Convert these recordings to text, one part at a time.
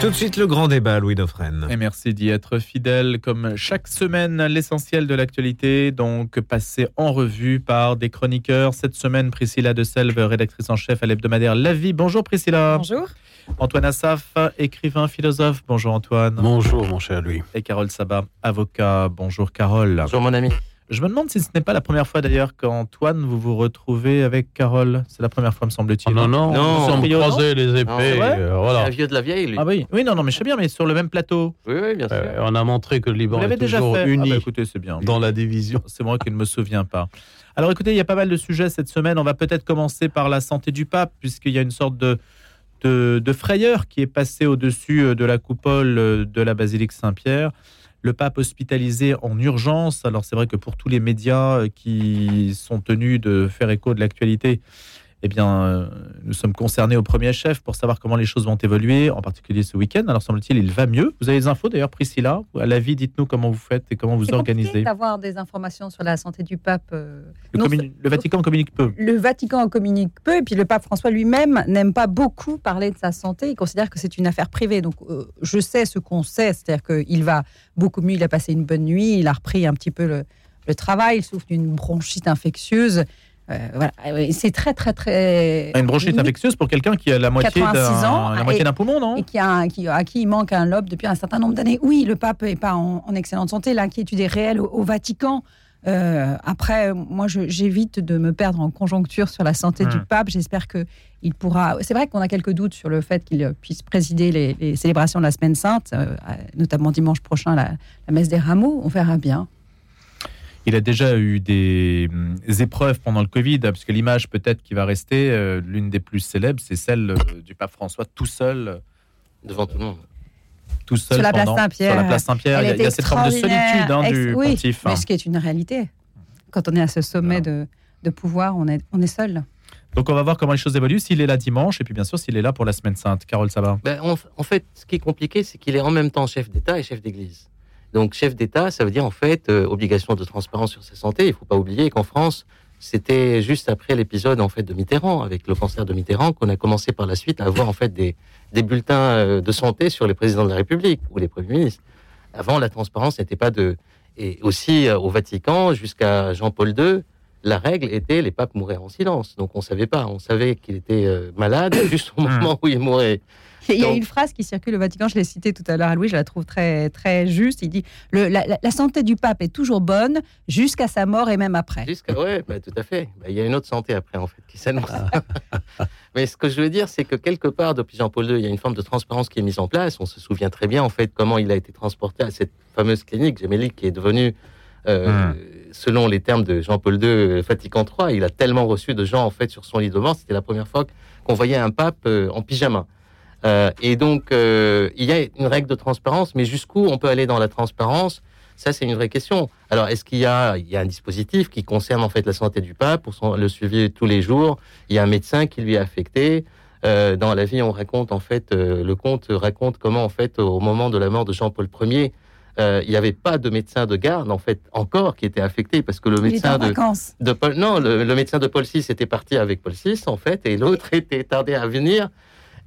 Tout de suite le grand débat, Louis Dauphren. Et merci d'y être fidèle comme chaque semaine, l'essentiel de l'actualité, donc passé en revue par des chroniqueurs. Cette semaine, Priscilla de Selve, rédactrice en chef à l'hebdomadaire La Vie. Bonjour Priscilla. Bonjour. Antoine Assaf, écrivain, philosophe. Bonjour Antoine. Bonjour mon cher Louis. Et Carole Sabat, avocat. Bonjour Carole. Bonjour mon ami. Je me demande si ce n'est pas la première fois d'ailleurs qu'Antoine, vous vous retrouvez avec Carole. C'est la première fois, me semble-t-il. non, non, Non. nous sommes croisés les épées. euh, C'est voilà. un vieux de la vieille, lui. Ah oui, oui, non, non, mais je sais bien, mais sur le même plateau. Oui, oui, bien sûr. Euh, on a montré que le Liban est déjà toujours fait. uni Ah bah, écoutez, c'est bien. dans la division. C'est moi qui ne me souviens pas. Alors écoutez, il y a pas mal de sujets cette semaine. On va peut-être commencer par la santé du pape, puisqu'il y a une sorte de, de, de frayeur qui est passée au-dessus euh, de la coupole euh, de la basilique Saint-Pierre. Le pape hospitalisé en urgence. Alors c'est vrai que pour tous les médias euh, qui sont tenus de faire écho de l'actualité, eh bien, euh, nous sommes concernés au premier chef pour savoir comment les choses vont évoluer, en particulier ce week-end. Alors semble-t-il, il va mieux. Vous avez des infos d'ailleurs, Priscilla À la vie, dites-nous comment vous faites et comment vous organisez. d'avoir des informations sur la santé du pape. euh, Le, non, communi- le Vatican communique peu. Le Vatican en communique peu, et puis le pape François lui-même n'aime pas beaucoup parler de sa santé. Il considère que c'est une affaire privée. Donc, euh, je sais ce qu'on sait, c'est-à-dire qu'il va beaucoup mieux. Il a passé une bonne nuit, il a repris un petit peu le, le travail, il souffre d'une bronchite infectieuse. Euh, voilà, Et c'est très, très, très. Une bronchite infectieuse pour quelqu'un qui a la moitié 86 ans, d'un d'un poumon, non? et qui a, qui, à qui il manque un lobe depuis un certain nombre d'années. Oui, le pape n'est pas en, en excellente santé. L'inquiétude est réelle au, au Vatican. Euh, après, moi, j'évite de me perdre en conjoncture sur la santé Hmm. du pape. J'espère que il pourra. C'est vrai qu'on a quelques doutes sur le fait qu'il puisse présider les, les célébrations de la Semaine Sainte, euh, notamment dimanche prochain, la, la messe des rameaux. On verra bien. Il a déjà eu des hum, épreuves pendant le Covid, parce que l'image peut-être qui va rester, euh, l'une des plus célèbres, c'est celle euh, du pape François tout seul, euh, Devant tout le monde. tout seul Sur la place Saint-Pierre. Sur la place Saint-Pierre, il y a, y cette forme de solitude hein, du Ex- oui, pontife. Mais hein. ce qui est une réalité. Quand on est à ce sommet de, de pouvoir, on est, on est seul. Donc on va voir comment les choses évoluent, s'il est là dimanche, et puis bien sûr s'il est là pour la Semaine Sainte. Carole Sabat. Ben, en, en fait, ce qui est compliqué, c'est qu'il est en même temps chef d'État et chef d'Église. Donc, chef d'État, ça veut dire en fait euh, obligation de transparence sur sa santé. Il ne faut pas oublier qu'en France, c'était juste après l'épisode en fait de Mitterrand, avec le cancer de Mitterrand, qu'on a commencé par la suite à avoir en fait des, des bulletins euh, de santé sur les présidents de la République ou les premiers ministres. Avant, la transparence n'était pas de. Et aussi euh, au Vatican, jusqu'à Jean-Paul II, la règle était les papes mouraient en silence. Donc on savait pas. On savait qu'il était euh, malade juste au moment où il mourait. Il y a une phrase qui circule au Vatican, je l'ai citée tout à l'heure à Louis, je la trouve très, très juste. Il dit le, la, santé du pape est toujours bonne jusqu'à sa mort et même après. Jusqu'à ouais, bah, tout à fait. Bah, Il y a une autre santé après en fait qui s'annonce. Mais ce que je veux dire, c'est que quelque part depuis Jean-Paul II, il y a une forme de transparence qui est mise en place. On se souvient très bien en fait comment il a été transporté à cette fameuse clinique Gemelli qui est devenue, euh, selon les termes de Jean-Paul II, Vatican III. Il a tellement reçu de gens en fait sur son lit de mort. C'était la première fois qu'on voyait un pape euh, en pyjama. Euh, et donc, euh, il y a une règle de transparence, mais jusqu'où on peut aller dans la transparence? Ça, c'est une vraie question. Alors, est-ce qu'il y a, il y a un dispositif qui concerne en fait la santé du pape pour son, le suivi tous les jours? Il y a un médecin qui lui est affecté. Euh, dans la vie, on raconte en fait, euh, le conte raconte comment en fait, au moment de la mort de Jean-Paul Ier, euh, il n'y avait pas de médecin de garde en fait encore qui était affecté parce que le médecin de, vacances. de Paul, non, le, le médecin de Paul VI était parti avec Paul VI en fait, et l'autre était tardé à venir,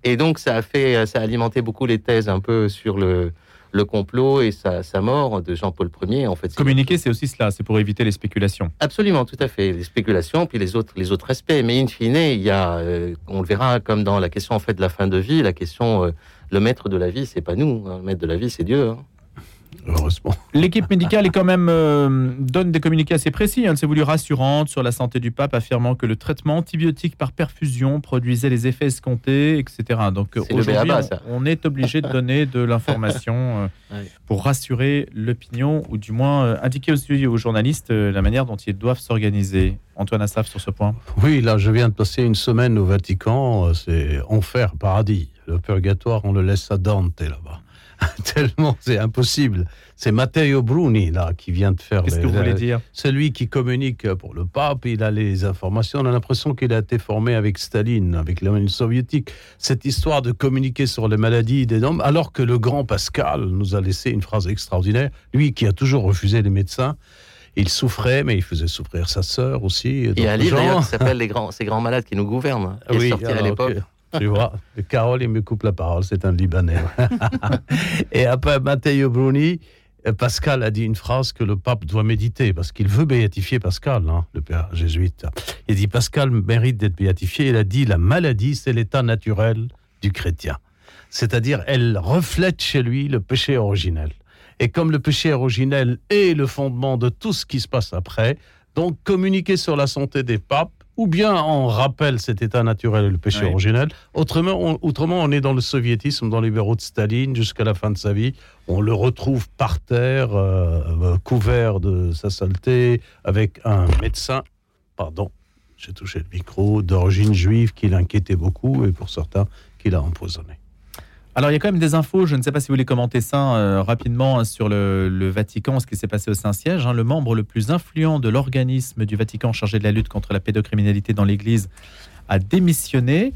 et donc ça a fait, ça a alimenté beaucoup les thèses un peu sur le, le complot et sa, sa mort de Jean-Paul Ier en fait. Communiquer, c'est aussi cela, c'est pour éviter les spéculations. Absolument, tout à fait. Les spéculations, puis les autres, les autres aspects. Mais in fine, il y a, euh, on le verra comme dans la question en fait de la fin de vie, la question, euh, le maître de la vie, c'est pas nous. hein. Le maître de la vie, c'est Dieu. hein. Heureusement. L'équipe médicale est quand même euh, donne des communiqués assez précis. hein, Elle s'est voulu rassurante sur la santé du pape, affirmant que le traitement antibiotique par perfusion produisait les effets escomptés, etc. Donc aujourd'hui, on, est obligé de donner de l'information euh, Ouais. pour rassurer l'opinion, ou du moins euh, indiquer aussi aux journalistes euh, la manière dont ils doivent s'organiser. Antoine Assaf sur ce point. Oui, là, je viens de passer une semaine au Vatican. C'est enfer, paradis. Le purgatoire, on le laisse à Dante là-bas. Tellement c'est impossible. C'est Matteo Bruni là qui vient de faire. Qu'est-ce que vous voulez dire? Celui qui communique pour le pape, il a les informations. On a l'impression qu'il a été formé avec Staline, avec l'Union soviétique. Cette histoire de communiquer sur les maladies des hommes, alors que le grand Pascal nous a laissé une phrase extraordinaire. Lui qui a toujours refusé les médecins, il souffrait, mais il faisait souffrir sa sœur aussi. Il y a un livre qui s'appelle Les grands, ces grands malades qui nous gouvernent, qui est Oui, sorti à l'époque. Tu vois. Carole, il me coupe la parole, c'est un Libanais. et après, Matteo Bruni, euh, Pascal a dit une phrase que le pape doit méditer, parce qu'il veut béatifier Pascal, hein, le père jésuite. Il dit Pascal mérite d'être béatifié. Il a dit la maladie, c'est l'état naturel du chrétien. C'est-à-dire, elle reflète chez lui le péché originel. Et comme le péché originel est le fondement de tout ce qui se passe après, donc communiquer sur la santé des papes, ou bien on rappelle cet état naturel et le péché Oui. originel, autrement on, autrement on est dans le soviétisme, dans les bureaux de Staline jusqu'à la fin de sa vie. On le retrouve par terre, euh, euh, couvert de sa saleté, avec un médecin, pardon, j'ai touché le micro, d'origine juive qui l'inquiétait beaucoup et pour certains qui l'a empoisonné. Alors, il y a quand même des infos, je ne sais pas si vous voulez commenter ça euh, rapidement sur le, Vatican, ce qui s'est passé au Saint-Siège. hein. Le membre le plus influent de l'organisme du Vatican chargé de la lutte contre la pédocriminalité dans l'Église a démissionné.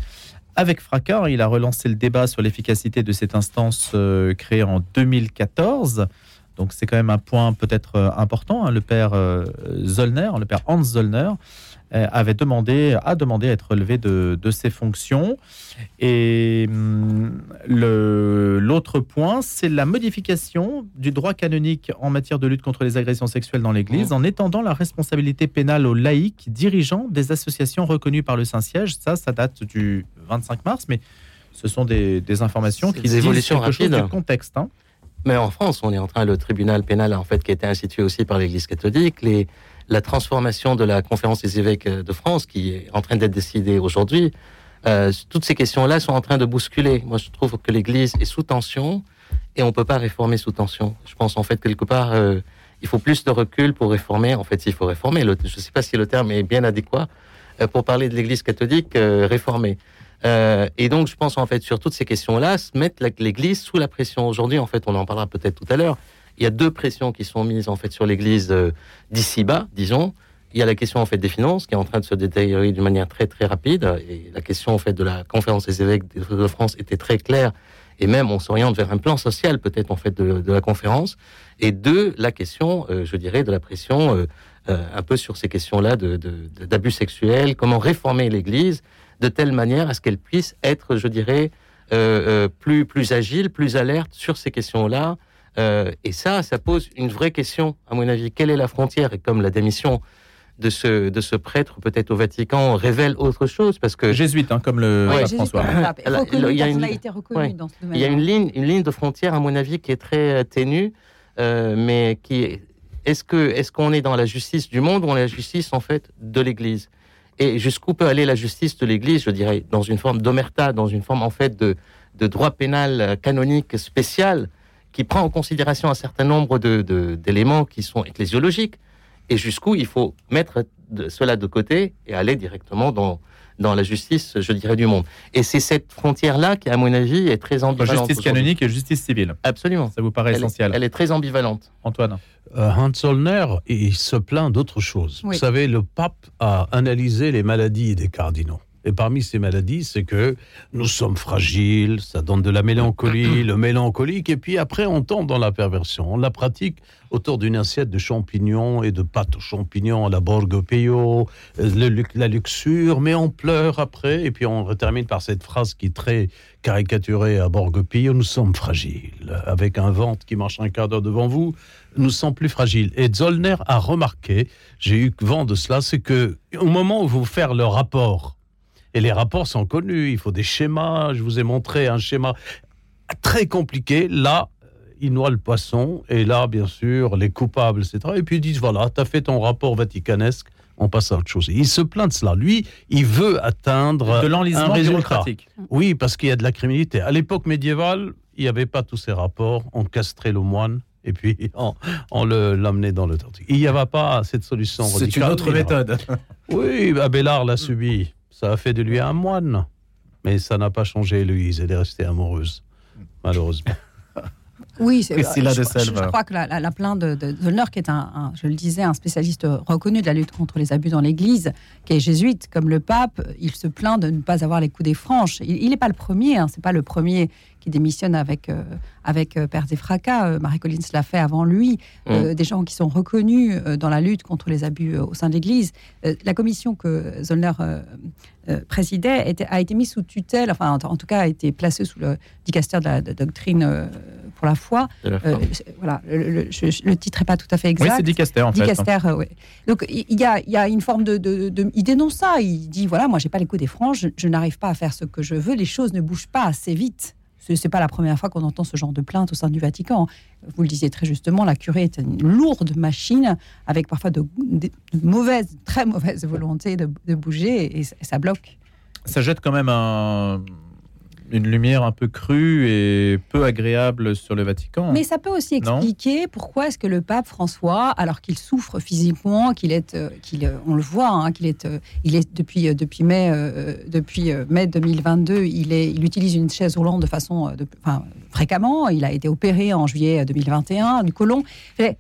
Avec fracas, il a relancé le débat sur l'efficacité de cette instance euh, créée en 2014. Donc c'est quand même un point peut-être euh, important. hein. Le père Zollner, le père Hans Zollner, avait demandé, a demandé à être relevé de, de ses fonctions. Et hum, l'autre point, c'est la modification du droit canonique en matière de lutte contre les agressions sexuelles dans l'Église, en étendant la responsabilité pénale aux laïcs dirigeants des associations reconnues par le Saint-Siège. Ça, ça date du 25 mars, mais ce sont des, des informations qui des disent évolutions quelque chose du contexte. hein. Mais en France, on est en train, le tribunal pénal, en fait, qui a été institué aussi par l'Église catholique, les, la transformation de la conférence des évêques de France, qui est en train d'être décidée aujourd'hui, euh, toutes ces questions-là sont en train de bousculer. Moi, je trouve que l'Église est sous tension et on peut pas réformer sous tension. Je pense, en fait, quelque part, euh, il faut plus de recul pour réformer. En fait, il faut réformer. Je ne sais pas si le terme est bien adéquat euh, pour parler de l'Église catholique euh, réformée. Euh, et donc, je pense en fait sur toutes ces questions-là, se mettre l'Église sous la pression. Aujourd'hui, en fait, on en parlera peut-être tout à l'heure. Il y a deux pressions qui sont mises en fait sur l'Église euh, d'ici bas, disons. Il y a la question en fait des finances qui est en train de se détériorer d'une manière très très rapide. Et la question en fait de la conférence des évêques de France était très claire. Et même on s'oriente vers un plan social peut-être en fait de, la conférence. Et deux, la question, euh, je dirais, de la pression euh, un peu sur ces questions-là de- de- d'abus sexuels. Comment réformer l'Église de telle manière à ce qu'elle puisse être, je dirais, plus, plus agile, plus alerte sur ces questions-là. Euh, et ça, ça pose une vraie question, à mon avis. Quelle est la frontière? Et comme la démission de ce, de ce prêtre, peut-être au Vatican, révèle autre chose, parce que Jésuite, hein, comme le Ouais, François. il y a une- il a été reconnu ouais. dans ce il y a une ligne, une ligne de frontière, à mon avis, qui est très euh, ténue, euh, mais qui est- est-ce que est-ce qu'on est dans la justice du monde ou dans la justice en fait de l'Église? Et jusqu'où peut aller la justice de l'Église Je dirais dans une forme d'omerta, dans une forme en fait de, de droit pénal canonique spécial? Qui prend en considération un certain nombre de- de- d'éléments qui sont ecclésiologiques. Et jusqu'où il faut mettre de- cela de côté et aller directement dans dans la justice, je dirais, du monde. Et c'est cette frontière-là qui, à mon avis, est très ambivalente. Justice canonique et justice civile. Absolument. Ça vous paraît Elle, est- essentiel. elle est très ambivalente. Antoine. Euh, Hans il se plaint d'autre chose. Oui. Vous savez, le pape a analysé les maladies des cardinaux. Et parmi ces maladies, c'est que nous sommes fragiles, ça donne de la mélancolie, le mélancolique, et puis après, on tombe dans la perversion. On la pratique autour d'une assiette de champignons et de pâtes aux champignons la Borgo Pio, euh, la luxure, mais on pleure après, et puis on termine par cette phrase qui est très caricaturée à Borgo Pio, nous sommes fragiles. Avec un ventre qui marche un quart d'heure devant vous, nous sommes plus fragiles. Et Zollner a remarqué, j'ai eu vent de cela, c'est que au moment où vous faire le rapport, et les rapports sont connus, il faut des schémas, je vous ai montré un schéma très compliqué, là, euh, il noie le poisson, et là, bien sûr, les coupables, etc. Et puis ils disent, voilà, tu as fait ton rapport vaticanesque, on passe à autre chose. Et il se plaint de cela. Lui, il veut atteindre De un résultat. Oui, parce qu'il y a de la criminalité. À l'époque médiévale, il n'y avait pas tous ces rapports. On castrait le moine et puis on, on le- l'emmenait dans le tortue. Il n'y avait pas cette solution C'est une autre méthode. Oui, Abélard l'a subi. Ça a fait de lui un moine. Mais ça n'a pas changé Héloïse. Elle est restée amoureuse, malheureusement. Oui, c'est Priscilla je, de je- je crois que la, la- la plainte de, de Zollner, qui est un, un- je le disais, un spécialiste reconnu de la lutte contre les abus dans l'Église, qui est jésuite comme le pape, il se plaint de ne pas avoir les coups des franches. Il n'est pas le premier, hein, c'est pas le premier qui démissionne avec euh, avec euh, Pères et Fracas. Euh, Marie Collins l'a fait avant lui. Euh, Des gens qui sont reconnus euh, dans la lutte contre les abus au sein de l'Église. La commission que Zollner présidait était- a été mise sous tutelle, enfin en, en tout cas a été placée sous le dicaster de la de doctrine pour la foi. la Euh, voilà, le, le- je- le titre n'est pas tout à fait Oui, exact. c'est Dicaster en fait. hein. Dicaster, euh, ouais. Donc il y a, il y a une forme de, de- de- Il dénonce ça. Il dit voilà, moi j'ai pas les coups des francs, je, je n'arrive pas à faire ce que je veux, les choses ne bougent pas assez vite. Ce n'est pas la première fois qu'on entend ce genre de plainte au sein du Vatican. Vous le disiez très justement, la curée est une lourde machine avec parfois de, de mauvaises, très mauvaises volontés de, de bouger et, ça bloque. Ça jette quand même un- une lumière un peu crue et peu agréable sur le Vatican. Mais ça peut aussi Non. expliquer pourquoi est-ce que le pape François, alors qu'il souffre physiquement, qu'il est, euh, qu'il, euh, on le voit, hein, qu'il est, euh, il est depuis depuis mai, euh, depuis mai 2022, il est, il utilise une chaise roulante de façon, de, enfin, fréquemment. Il a été opéré en juillet 2021 du côlon.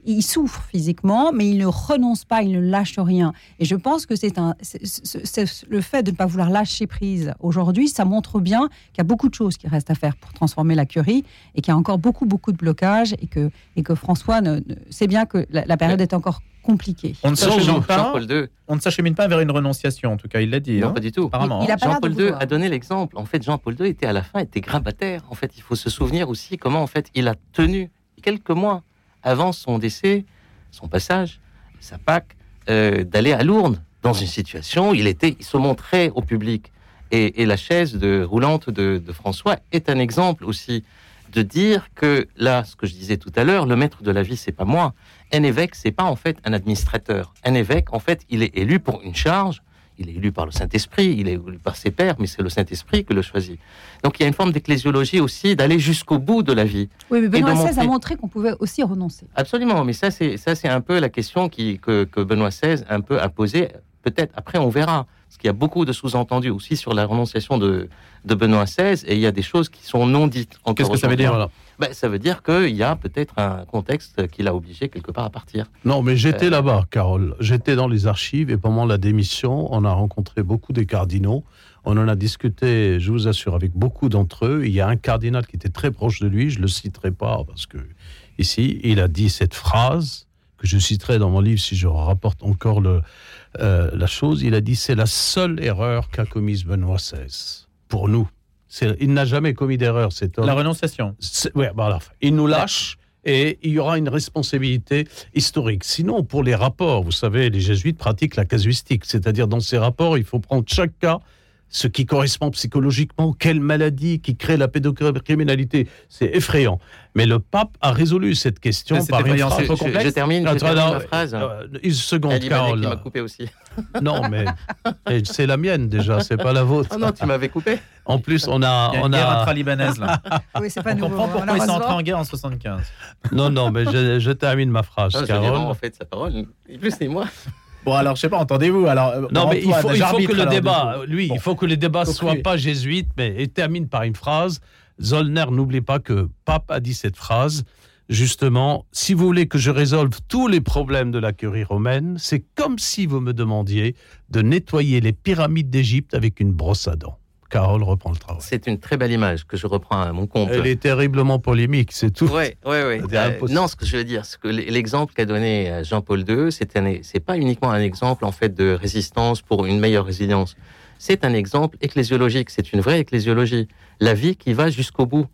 Il souffre physiquement, mais il ne renonce pas, il ne lâche rien. Et je pense que c'est un, c'est- c'est- c'est- le fait de ne pas vouloir lâcher prise aujourd'hui, ça montre bien qu'il y a beaucoup de choses qui restent à faire pour transformer la curie et qu'il y a encore beaucoup, beaucoup de blocages et que, et que François ne, ne- sait bien que la, la période est encore compliquée. on ne s'achemine pas, Jean-Paul II, on ne s'achemine pas vers une renonciation. En tout cas, il l'a dit. non, hein, pas du tout. apparemment. Il- il a pas l'air de Jean-Paul II a donné l'exemple. En fait, Jean-Paul II était à la fin était grabataire. En fait, il faut se souvenir aussi comment en fait il a tenu quelques mois avant son décès, son passage, sa Pâque, euh, d'aller à Lourdes dans une situation. où Il était, il se montrait au public. Et, et la chaise de, roulante de, de François est un exemple aussi de dire que là, ce que je disais tout à l'heure, le maître de la vie, c'est pas moi. Un évêque, c'est pas en fait un administrateur. Un évêque, en fait, il est élu pour une charge. Il est élu par le Saint-Esprit, il est élu par ses pairs, mais c'est le Saint-Esprit qui le choisit. Donc il y a une forme d'ecclésiologie aussi, d'aller jusqu'au bout de la vie. Oui, mais Benoît XVI a montré qu'on pouvait aussi renoncer. Absolument, mais ça c'est ça c'est un peu la question qui, que, que Benoît XVI un peu a posée. Peut-être après on verra, parce qu'il y a beaucoup de sous-entendus aussi sur la renonciation de, de Benoît XVI, et il y a des choses qui sont non dites. Qu'est-ce que ça veut dire. Ben, Ça veut dire qu'il y a peut-être un contexte qui l'a obligé quelque part à partir. Non, mais j'étais Euh, là-bas, Carole. J'étais dans les archives et pendant la démission, on a rencontré beaucoup des cardinaux. On en a discuté, je vous assure, avec beaucoup d'entre eux. Il y a un cardinal qui était très proche de lui, je le citerai pas parce que ici, il a dit cette phrase que je citerai dans mon livre si je rapporte encore le, euh, la chose. Il a dit c'est la seule erreur qu'a commise Benoît XVI pour nous. Il n'a jamais commis d'erreur, cet homme. La renonciation. Voilà. Il nous lâche et il y aura une responsabilité historique. Sinon, pour les rapports, vous savez, les jésuites pratiquent la casuistique, c'est-à-dire dans ces rapports, il faut prendre chaque cas, ce qui correspond psychologiquement, quelle maladie qui crée la pédocriminalité. C'est effrayant. Mais le pape a résolu cette question c'est par une effrayant, phrase. c'est trop je, je termine, je termine non, ma phrase. euh, une seconde, Carole. m'a coupé aussi. Non, mais c'est la mienne déjà, c'est pas la vôtre. Oh non, tu m'avais coupé. En plus, on a, Il y a on une guerre a, intra-libanaise là. Oui, c'est pas On nouveau. comprend pourquoi ils sont entrés en guerre en 75. non, non, mais je, je termine ma phrase, Non, Carole. en fait sa parole. Et plus c'est moi. Bon, alors, je sais pas, entendez-vous alors euh, Non, mais il faut, il faut j'arbitre, que le alors, débat, lui, Bon. il faut que le débat soit pas jésuite, mais et termine par une phrase. Zollner, n'oublie pas que Pape a dit cette phrase. Justement, si vous voulez que je résolve tous les problèmes de la curie romaine, c'est comme si vous me demandiez de nettoyer les pyramides d'Égypte avec une brosse à dents. Carole reprend le travail. C'est une très belle image que je reprends à mon compte. Elle est terriblement polémique, c'est tout. C'est Euh, impossible. non, ce que je veux dire, c'est que l'exemple qu'a donné euh, Jean-Paul II, c'est un, c'est pas uniquement un exemple en fait de résistance pour une meilleure résilience. C'est un exemple ecclésiologique. C'est une vraie ecclésiologie. La vie qui va jusqu'au bout.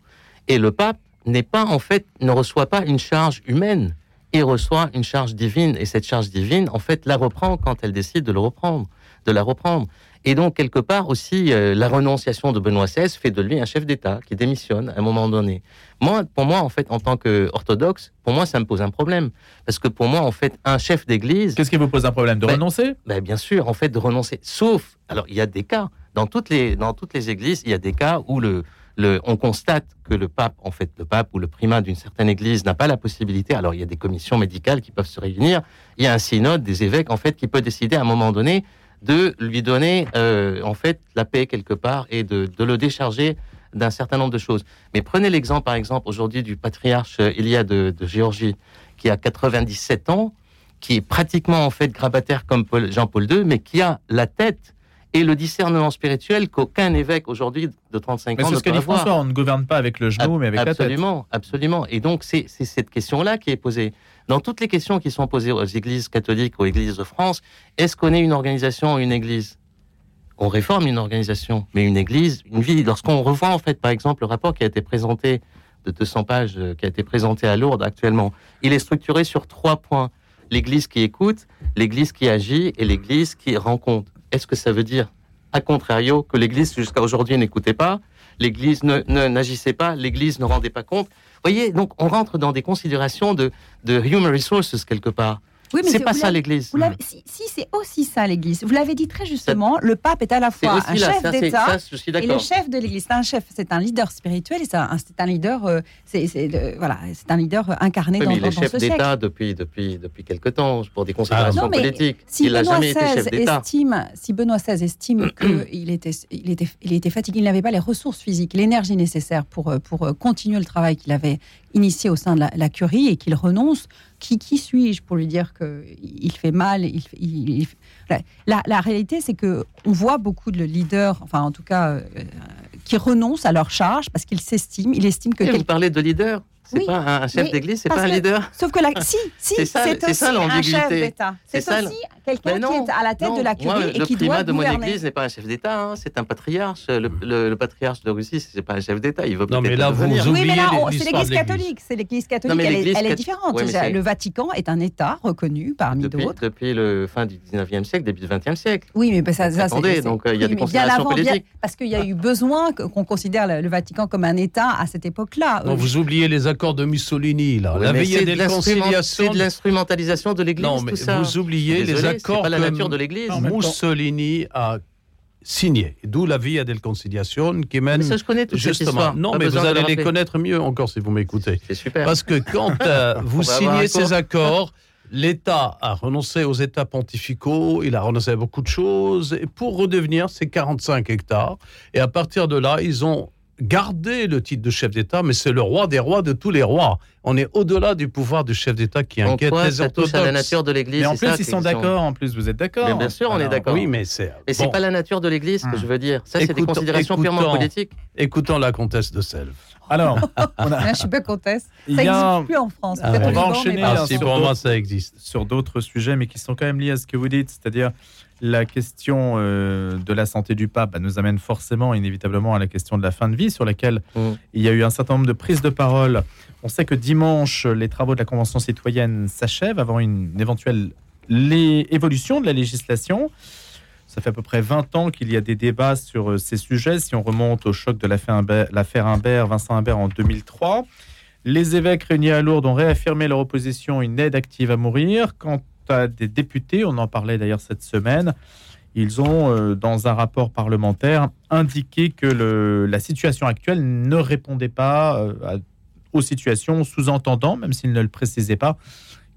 Et le pape n'est pas en fait ne reçoit pas une charge humaine. Il reçoit une charge divine et cette charge divine en fait la reprend quand elle décide de le reprendre, de la reprendre. Et donc quelque part aussi euh, la renonciation de Benoît XVI fait de lui un chef d'État qui démissionne à un moment donné. Moi, pour moi, en fait, en tant qu'orthodoxe, pour moi, ça me pose un problème. Parce que pour moi, en fait, un chef d'église, Qu'est-ce qui vous pose un problème De Ben, renoncer? ben, bien sûr, en fait, de renoncer. Sauf, alors, il y a des cas. Dans toutes les, dans toutes les églises, il y a des cas où le, le, on constate que le pape, en fait, le pape ou le primat d'une certaine église n'a pas la possibilité. Alors, il y a des commissions médicales qui peuvent se réunir. Il y a un synode des évêques, en fait, qui peut décider à un moment donné de lui donner, euh, en fait, la paix quelque part et de, de le décharger d'un certain nombre de choses. Mais prenez l'exemple, par exemple, aujourd'hui du patriarche Elia de, de Géorgie, qui a 97 ans, qui est pratiquement en fait grabataire comme Jean-Paul II, mais qui a la tête et le discernement spirituel qu'aucun évêque aujourd'hui de 35 ans C'est ne ce que peut dit avoir. François, on ne gouverne pas avec le genou, mais avec la tête. Absolument, absolument. Et donc, c'est c'est cette question-là qui est posée. Dans toutes les questions qui sont posées aux églises catholiques, aux églises de France, est-ce qu'on est une organisation ou une église? On réforme une organisation, mais une église, une vie. Lorsqu'on revoit, en fait, par exemple, le rapport qui a été présenté de 200 pages, euh, qui a été présenté à Lourdes actuellement, il est structuré sur trois points. L'église qui écoute, l'église qui agit et l'église qui rend compte. Est-ce que ça veut dire, à contrario, que l'église jusqu'à aujourd'hui n'écoutait pas, l'église n'agissait pas, l'église ne rendait pas compte? Voyez, donc on rentre dans des considérations de, de human resources quelque part. Oui, mais C'est pas ça l'église. l'avez- Si, si, c'est aussi ça l'Église. Vous l'avez dit très justement, le pape est à la fois un là, chef d'État et le chef de l'Église. C'est un chef, c'est un leader spirituel et c'est un, leader, euh, c'est voilà, c'est un leader euh, incarné Oui, dans, mais il dans- est dans chef d'État depuis, depuis, depuis quelque temps, pour des considérations Non, mais politiques. Si il n'a Benoît jamais été chef XVI d'État. estime, si Benoît XVI estime qu'il était, il était, il était fatigué, il n'avait pas les ressources physiques, l'énergie nécessaire pour, euh, pour continuer le travail qu'il avait initié au sein de la, la curie et qu'il renonce, qui, qui suis-je pour lui dire qu'il fait mal il, il- il- la, la réalité, c'est que on voit beaucoup de leaders, enfin en tout cas, euh, qui renoncent à leur charge parce qu'ils s'estiment, ils estiment que Et quel- Vous parlez de leader C'est Oui, pas un, chef d'église, c'est pas un que- leader Sauf que là, si, si, C'est ça- c'est c'est aussi ça, un chef d'État. C'est aussi quelqu'un qui est à la tête non, de la moi, curie et le qui primat doit de mon église n'est pas un chef d'État, hein, c'est un patriarche. Le, le- le patriarche de Russie, c'est pas un chef d'État. Il veut Non, mais là, le vous oubliez Oui, mais là, c'est l'Église catholique. C'est l'Église Non, catholique. mais elle, est, elle différente. Ouais, mais c'est- le Vatican est un État reconnu parmi d'autres. depuis le fin du 19e siècle, début du 20e siècle. Oui, mais bah, ça, ça, c'est- Attendez, donc, il y a des considérations avant, bien- politiques. parce qu'il y a eu besoin qu'on considère le, le Vatican comme un État à cette époque-là. Non, vous oubliez les accords de Mussolini, là. Oui, la c'est des de conciliations. c'est de l'instrumentalisation de l'Église, Non, mais tout ça. vous oubliez Désolé, les accords pas la nature de l'Église. Mussolini a signés. D'où la Via del Conciliation qui mène Mais ça, je connais cette justement. Non, Pas mais vous allez le les connaître mieux encore si vous m'écoutez. C'est super. Parce que quand euh, vous signez ces accords, l'État a renoncé aux États pontificaux, il a renoncé à beaucoup de choses, et pour redevenir ces 45 hectares. Et à partir de là, ils ont gardé le titre de chef d'État, mais c'est le roi des rois de tous les rois. On est au-delà du pouvoir du chef d'État qui En inquiète quoi les ça orthodoxes. à la nature de l'Église Mais en plus, ça ils sont d'accord. En plus, vous êtes d'accord. Bien sûr, on est d'accord. Oui, mais c'est. Et c'est bon, pas la nature de l'Église que je veux dire. Ça, c'est des Écoutons- considérations purement politiques. Écoutons la comtesse de Selve. Alors, on, a- Là, je suis pas comtesse. Ça y a n'existe plus en France. Ah On va enchaîner, Ah, si pour moi ça existe. sur d'autres sujets, mais qui sont quand même liés à ce que vous dites, c'est-à-dire la question euh, de la santé du pape bah, nous amène forcément, inévitablement, à la question de la fin de vie, sur laquelle Mm. il y a eu un certain nombre de prises de parole. On sait que dimanche, les travaux de la Convention citoyenne s'achèvent avant une éventuelle évolution de la législation. Ça fait à peu près 20 ans qu'il y a des débats sur euh, ces sujets. Si on remonte au choc de l'affaire Imbert, Vincent Imbert en 2003, les évêques réunis à Lourdes ont réaffirmé leur opposition à une aide active à mourir. Quant des députés, on en parlait d'ailleurs cette semaine, ils ont, euh, dans un rapport parlementaire, indiqué que le- la situation actuelle ne répondait pas euh, à- aux situations, sous-entendant, même s'ils ne le précisaient pas,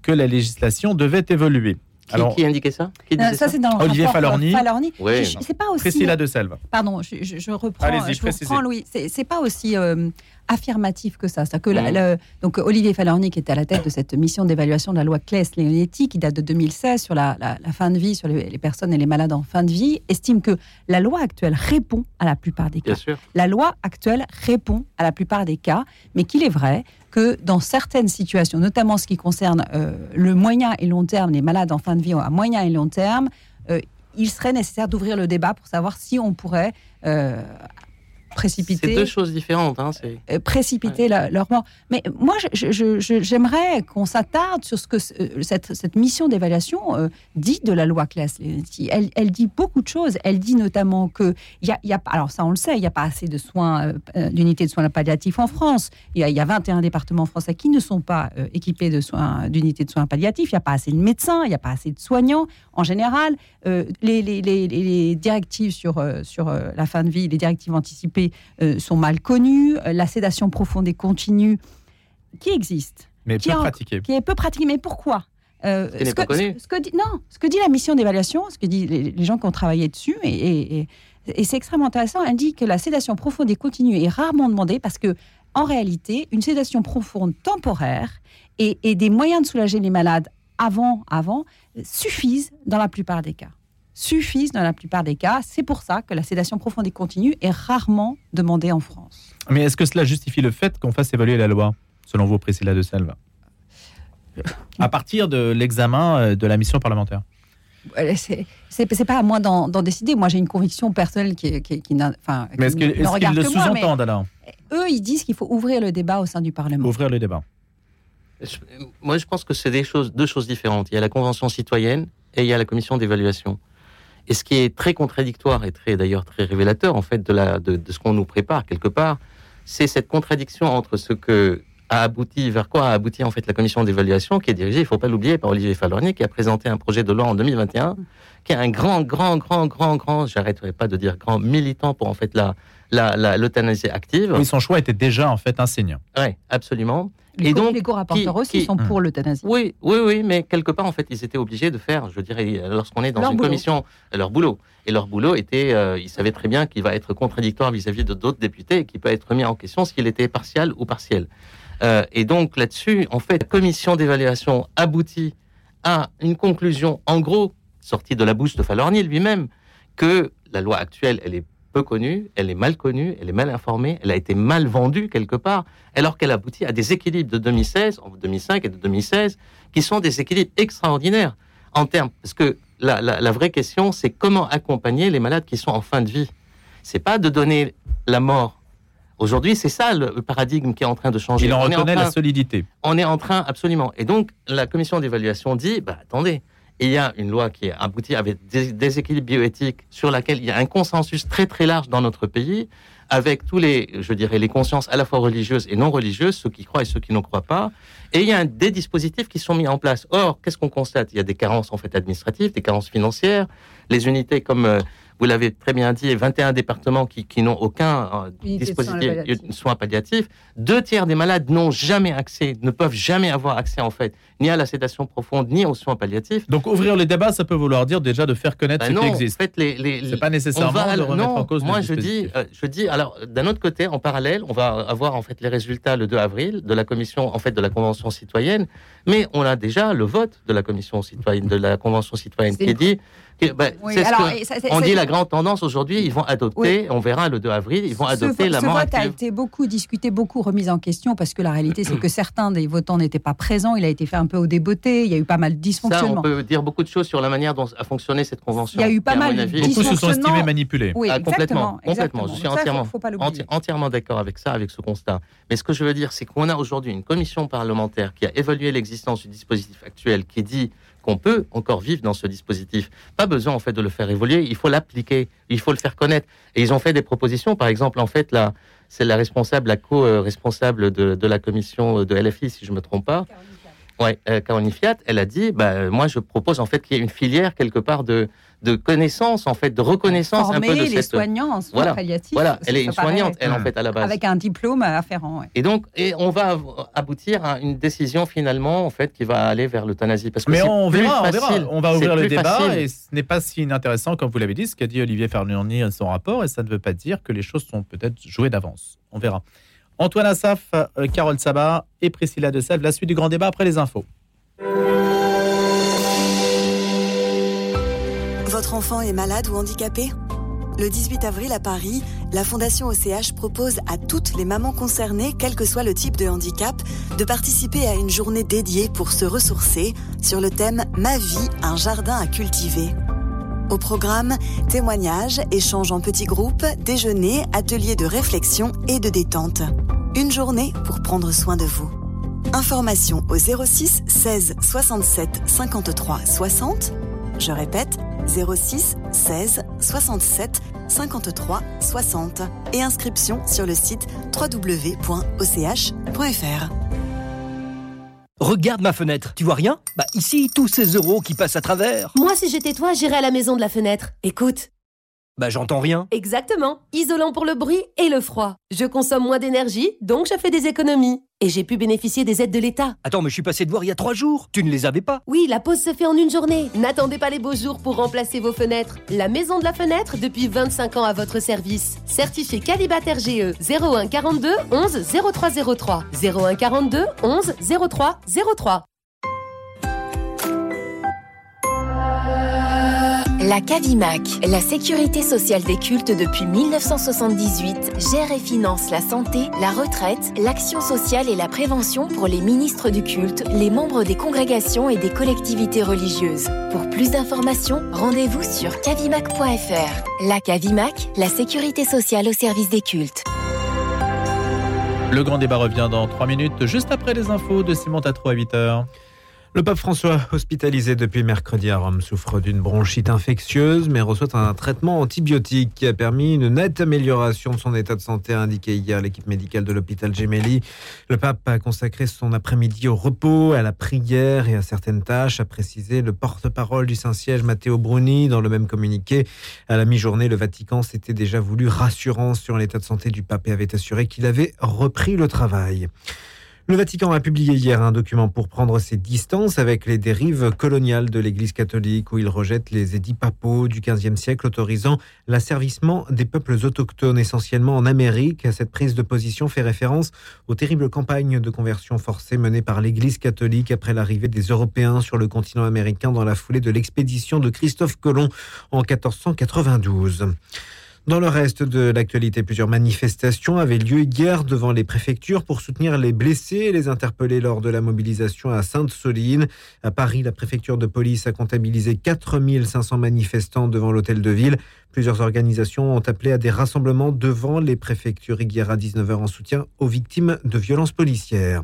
que la législation devait évoluer. Qui, Alors, qui indiquait ça? Qui Non, disait ça, ça? c'est dans Olivier rapport, euh, Falorni. Falorni. Je- C'est pas aussi. Priscilla de Selve. Pardon, je, je- je reprends. Allez-y, je reprends, Louis. C'est c'est pas aussi euh, affirmatif que ça. C'est que la- Mhm. le- donc Olivier Falorni, qui était à la tête de cette mission d'évaluation de la loi Claes-Leonetti, qui date de 2016 sur la, la- la fin de vie, sur les, les personnes et les malades en fin de vie, estime que la loi actuelle répond à la plupart des cas. La loi actuelle répond à la plupart des cas, mais qu'il est vrai que dans certaines situations, notamment ce qui concerne euh, le moyen et long terme, les malades en fin de vie à moyen et long terme, euh, il serait nécessaire d'ouvrir le débat pour savoir si on pourrait euh, C'est deux choses différentes. Hein, euh, précipiter la- leur mort. Mais moi, j'aimerais qu'on s'attarde sur ce que euh, cette, cette mission d'évaluation euh, dit de la loi classe. Elle, elle dit beaucoup de choses. Elle dit notamment que il y a, y a alors ça on le sait, il n'y a pas assez de soins, euh, d'unités de soins palliatifs en France. Il y, a, il y a 21 départements français qui ne sont pas euh, équipés de soins, d'unités de soins palliatifs. Il n'y a pas assez de médecins, il n'y a pas assez de soignants. En général, les, les- les- les- les directives sur, sur la fin de vie, les directives anticipées euh, sont mal connues. Euh, La sédation profonde et continue qui existe, Mais Qui peu est peu pratiquée. Mais pourquoi Euh, ce, que, connu. ce- ce que dit, non, ce que dit la mission d'évaluation, ce que disent les, les gens qui ont travaillé dessus, et, et- et et c'est extrêmement intéressant, elle dit que la sédation profonde et continue est rarement demandée parce que, en réalité, une sédation profonde temporaire et, et des moyens de soulager les malades avant, avant suffisent dans la plupart des cas. Suffisent dans la plupart des cas. C'est pour ça que la sédation profonde et continue est rarement demandée en France. Mais est-ce que cela justifie le fait qu'on fasse évaluer la loi, selon vous, Priscilla de Selva À partir de l'examen euh, de la mission parlementaire Euh, C'est pas à moi d'en décider. Moi, j'ai une conviction personnelle qui, qui, qui n'a- enfin, Mais est-ce qu'ils regarde le que moi, mais sous-entendent alors? Eux, ils disent qu'il faut ouvrir le débat au sein du Parlement. Ouvrir le débat. Je- Moi, je pense que c'est des choses, deux choses différentes. Il y a la convention citoyenne et il y a la commission d'évaluation. Et ce qui est très contradictoire et très d'ailleurs très révélateur en fait de, la, de, de ce qu'on nous prépare quelque part, c'est cette contradiction entre ce que a abouti, vers quoi a abouti en fait la commission d'évaluation qui est dirigée, il faut pas l'oublier, par Olivier Falornier qui a présenté un projet de loi en 2021, qui est un grand, grand, grand, grand, grand, j'arrêterai pas de dire grand militant pour en fait la la- la- l'euthanasie active. Oui, son choix était déjà en fait un signe. Ouais, absolument. Les Et donc, les co-rapporteurs aussi qui- sont pour l'euthanasie. Oui, oui, oui, mais quelque part, en fait, ils étaient obligés de faire, je dirais, lorsqu'on est dans Leur une boulot. commission, leur boulot. Et leur boulot était, euh, ils savaient très bien qu'il va être contradictoire vis-à-vis de d'autres députés et qu'il peut être remis en question s'il était partial ou partiel. Euh, et donc là-dessus, en fait, la commission d'évaluation aboutit à une conclusion, en gros, sortie de la bouche de Falorni lui-même, que la loi actuelle, elle est peu connue, elle est mal connue, elle est mal informée, elle a été mal vendue quelque part, alors qu'elle aboutit à des équilibres de 2016, en 2005 et de 2016, qui sont des équilibres extraordinaires en termes, parce que la, la, la vraie question, c'est comment accompagner les malades qui sont en fin de vie. C'est pas de donner la mort. Aujourd'hui, c'est ça le paradigme qui est en train de changer. Il en reconnaît la solidité. on est en train, absolument. Et donc, la commission d'évaluation dit, bah, attendez, il y a une loi qui est aboutie avec des déséquilibres bioéthiques sur laquelle il y a un consensus très très large dans notre pays, avec tous les, je dirais, les consciences à la fois religieuses et non religieuses, ceux qui croient et ceux qui ne croient pas. Et il y a des dispositifs qui sont mis en place. Or, qu'est-ce qu'on constate? Il y a des carences en fait administratives, des carences financières. Les unités, comme euh, vous l'avez très bien dit, 21 départements qui, qui n'ont aucun euh, Unité de soins dispositif palliatifs. soins palliatifs. Deux tiers des malades n'ont jamais accès, ne peuvent jamais avoir accès en fait, ni à la sédation profonde, ni aux soins palliatifs. Donc ouvrir le débat, ça peut vouloir dire déjà de faire connaître Ben ce non, qui en existe. fait, les, les, C'est pas on nécessairement va- de remettre non, en cause moi je dis, dispositif. euh, je dis, alors d'un autre côté, en parallèle, on va avoir en fait les résultats le 2 avril de la commission, en fait, de la convention citoyenne, mais on a déjà le vote de la commission citoyenne, de la convention citoyenne C'est qui dit, ben, Oui, c'est ce alors, que- et ça- c'est- on c'est- dit la grande tendance aujourd'hui, ils vont adopter, on verra le 2 avril, ils vont Ce adopter vo- la ce vote a été beaucoup discuté, beaucoup remis en question, parce que la réalité, c'est que certains des votants n'étaient pas présents. Il a été fait un peu au débeauté. Il y a eu pas mal de Ça, on dysfonctionnements. peut dire beaucoup de choses sur la manière dont a fonctionné cette convention. Il y a eu pas mal de Beaucoup se sont dysfonctionnements. estimés manipulés. Oui, Ah, exactement. complètement, complètement. exactement. Je suis ça, entièrement- faut, faut pas Enti- l'oublier. entièrement d'accord avec ça, avec ce constat. Mais ce que je veux dire, c'est qu'on a aujourd'hui une commission parlementaire qui a évalué l'existence du dispositif actuel, qui dit qu'on peut encore vivre dans ce dispositif. Pas besoin en fait de le faire évoluer, il faut l'appliquer, il faut le faire connaître. Et ils ont fait des propositions, par exemple, en fait, là, c'est la responsable, la co-responsable de, de la commission de LFI, si je me trompe pas. Ouais, euh, Caroline Fiat, elle a dit, bah, moi je propose en fait qu'il y ait une filière quelque part de, de connaissance, en fait, de reconnaissance un peu Former de les cette. soignants en soins Voilà, palliatifs. Voilà, elle est une paraît- soignante, elle en fait à la base. Avec un diplôme afférent. ouais. Et donc, et on va aboutir à une décision finalement, en fait, qui va aller vers l'euthanasie. Parce que Mais on verra, on verra. On va ouvrir le débat facile. et ce n'est pas si inintéressant comme vous l'avez dit, ce qu'a dit Olivier Ferniani dans son rapport, et ça ne veut pas dire que les choses sont peut-être jouées d'avance. On verra. Antoine Assaf, euh, Carole Sabat et Priscilla de Sèvres, la suite du grand débat après les infos. Votre enfant est malade ou handicapé Le 18 avril à Paris, la Fondation OCH propose à toutes les mamans concernées, quel que soit le type de handicap, de participer à une journée dédiée pour se ressourcer sur le thème Ma vie, un jardin à cultiver. Au programme, témoignages, échanges en petits groupes, déjeuners, ateliers de réflexion et de détente. Une journée pour prendre soin de vous. Information au 06 16 67 53 60. Je répète, 06 16 67 53 60 et inscription sur le site www.och.fr. Regarde ma fenêtre, tu vois rien? Bah ici, tous ces euros qui passent à travers. Moi, si j'étais toi, j'irais à la maison de la fenêtre. Écoute. Bah j'entends rien. Exactement, isolant pour le bruit et le froid. Je consomme moins d'énergie, donc je fais des économies. Et j'ai pu bénéficier des aides de l'État. Attends, mais je suis passé de voir il y a trois jours. Tu ne les avais pas Oui, la pause se fait en une journée. N'attendez pas les beaux jours pour remplacer vos fenêtres. La Maison de la Fenêtre depuis 25 ans à votre service. Certifié Calibat RGE 01 42 11 0303. 01 42 11 03 La CAVIMAC, la sécurité sociale des cultes depuis 1978, gère et finance la santé, la retraite, l'action sociale et la prévention pour les ministres du culte, les membres des congrégations et des collectivités religieuses. Pour plus d'informations, rendez-vous sur cavimac.fr. La CAVIMAC, la sécurité sociale au service des cultes. Le grand débat revient dans 3 minutes, juste après les infos de Simon Tatro à 8 heures. Le pape François, hospitalisé depuis mercredi à Rome, souffre d'une bronchite infectieuse, mais reçoit un traitement antibiotique qui a permis une nette amélioration de son état de santé, a indiqué hier l'équipe médicale de l'hôpital Gemelli. Le pape a consacré son après-midi au repos, à la prière et à certaines tâches, a précisé le porte-parole du Saint-Siège Matteo Bruni dans le même communiqué. À la mi-journée, le Vatican s'était déjà voulu rassurant sur l'état de santé du pape et avait assuré qu'il avait repris le travail. Le Vatican a publié hier un document pour prendre ses distances avec les dérives coloniales de l'Église catholique où il rejette les édits papaux du XVe siècle autorisant l'asservissement des peuples autochtones essentiellement en Amérique. Cette prise de position fait référence aux terribles campagnes de conversion forcée menées par l'Église catholique après l'arrivée des Européens sur le continent américain dans la foulée de l'expédition de Christophe Colomb en 1492. Dans le reste de l'actualité, plusieurs manifestations avaient lieu hier devant les préfectures pour soutenir les blessés et les interpeller lors de la mobilisation à Sainte-Soline. À Paris, la préfecture de police a comptabilisé 4500 manifestants devant l'hôtel de ville. Plusieurs organisations ont appelé à des rassemblements devant les préfectures hier à 19h en soutien aux victimes de violences policières.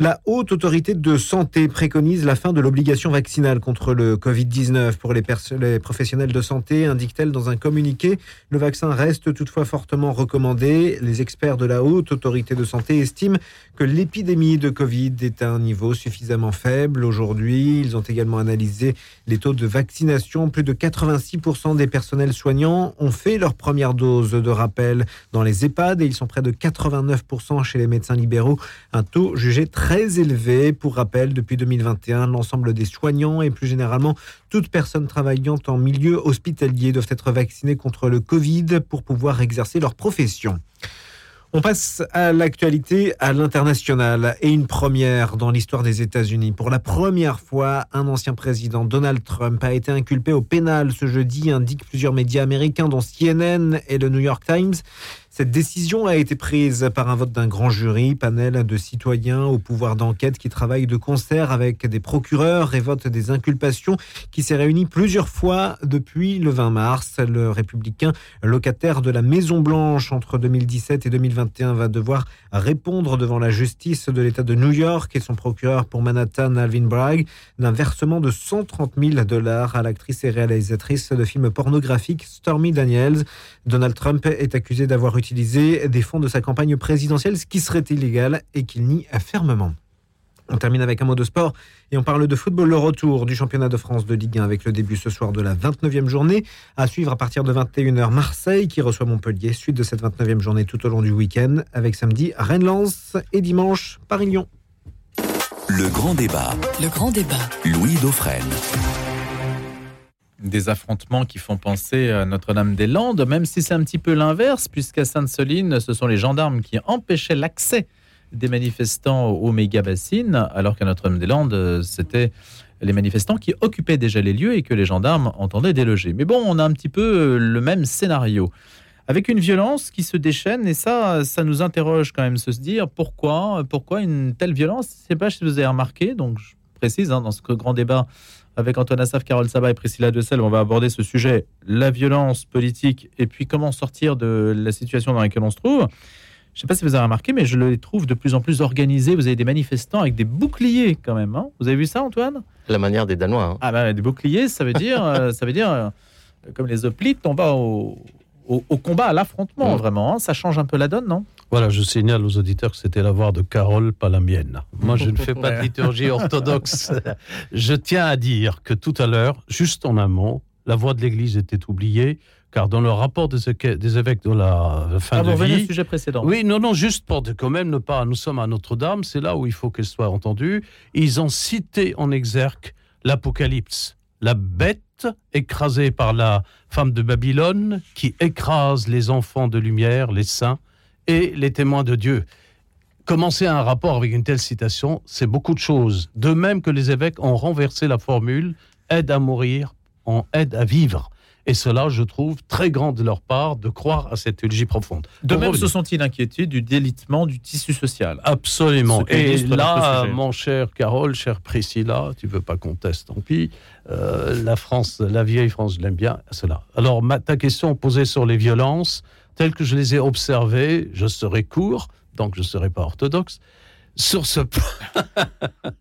La haute autorité de santé préconise la fin de l'obligation vaccinale contre le Covid-19 pour les, professionnels de santé, indique-t-elle dans un communiqué. Le vaccin reste toutefois fortement recommandé. Les experts de la haute autorité de santé estiment que l'épidémie de Covid est à un niveau suffisamment faible. Aujourd'hui, ils ont également analysé les taux de vaccination. Plus de 86% des personnels soignants ont fait leur première dose de rappel dans les EHPAD et ils sont près de 89% chez les médecins libéraux, un taux jugé très très élevé. Pour rappel, depuis 2021, l'ensemble des soignants et plus généralement toute personne travaillant en milieu hospitalier doivent être vaccinés contre le Covid pour pouvoir exercer leur profession. On passe à l'actualité à l'international et une première dans l'histoire des États-Unis. Pour la première fois, un ancien président, Donald Trump, a été inculpé au pénal ce jeudi, indiquent plusieurs médias américains, dont CNN et le New York Times. Cette décision a été prise par un vote d'un grand jury, panel de citoyens au pouvoir d'enquête qui travaillent de concert avec des procureurs et votent des inculpations qui s'est réuni plusieurs fois depuis le 20 mars. Le républicain locataire de la Maison Blanche entre 2017 et 2021 va devoir répondre devant la justice de l'État de New York et son procureur pour Manhattan, Alvin Bragg, d'un versement de 130 000 dollars à l'actrice et réalisatrice de films pornographiques Stormy Daniels. Donald Trump est accusé d'avoir utilisé utiliser des fonds de sa campagne présidentielle, ce qui serait illégal et qu'il nie fermement. On termine avec un mot de sport et on parle de football. Le retour du championnat de France de Ligue 1 avec le début ce soir de la 29e journée. À suivre à partir de 21h Marseille qui reçoit Montpellier. Suite de cette 29e journée tout au long du week-end avec samedi Rennes-Lens et dimanche Paris-Lyon. Le grand débat. Le grand débat. Louis Dauphren des affrontements qui font penser à Notre-Dame-des-Landes, même si c'est un petit peu l'inverse, puisqu'à Sainte-Soline, ce sont les gendarmes qui empêchaient l'accès des manifestants aux méga-bassines, alors qu'à Notre-Dame-des-Landes, c'était les manifestants qui occupaient déjà les lieux et que les gendarmes entendaient déloger. Mais bon, on a un petit peu le même scénario, avec une violence qui se déchaîne, et ça, ça nous interroge quand même, se dire pourquoi, pourquoi une telle violence? Je ne sais pas si vous avez remarqué, donc je précise, hein, dans ce grand débat avec Antoine Assaf, Carole Sabat et Priscilla Decel, on va aborder ce sujet, la violence politique, et puis comment sortir de la situation dans laquelle on se trouve. Je ne sais pas si vous avez remarqué, mais je les trouve de plus en plus organisés. Vous avez des manifestants avec des boucliers quand même. Hein. vous avez vu ça, Antoine? La manière des Danois. Hein. Ah ben, des boucliers, ça veut dire, euh, ça veut dire, euh, comme les hoplites, on va au, au, combat, à l'affrontement, vraiment. Hein. Ça change un peu la donne, non? Voilà, je signale aux auditeurs que c'était la voix de Carole, pas la mienne. Moi, je ne fais pas de liturgie orthodoxe. je tiens à dire que tout à l'heure, juste en amont, la voix de l'Église était oubliée, car dans le rapport des, des évêques de la fin Ah, de vie, au sujet précédent. oui, non, non, juste pour de- quand même ne pas. Nous sommes à Notre-Dame, c'est là où il faut qu'elle soit entendue. Ils ont cité en exergue l'Apocalypse, la bête écrasée par la femme de Babylone qui écrase les enfants de lumière, les saints et les témoins de Dieu. Commencer un rapport avec une telle citation, c'est beaucoup de choses. De même que les évêques ont renversé la formule aide à mourir en aide à vivre. Et cela, je trouve, très grand de leur part de croire à cette théologie profonde. De Pour même, revenir- se sont-ils inquiétés du délitement du tissu social? Absolument. Et là, mon cher Carole, cher Priscilla, tu veux pas qu'on teste, tant pis. Euh, la France, la vieille France, je l'aime bien, cela. Alors, ma- ta question posée sur les violences, telles que je les ai observées, je serai court, donc je ne serai pas orthodoxe. Sur ce point,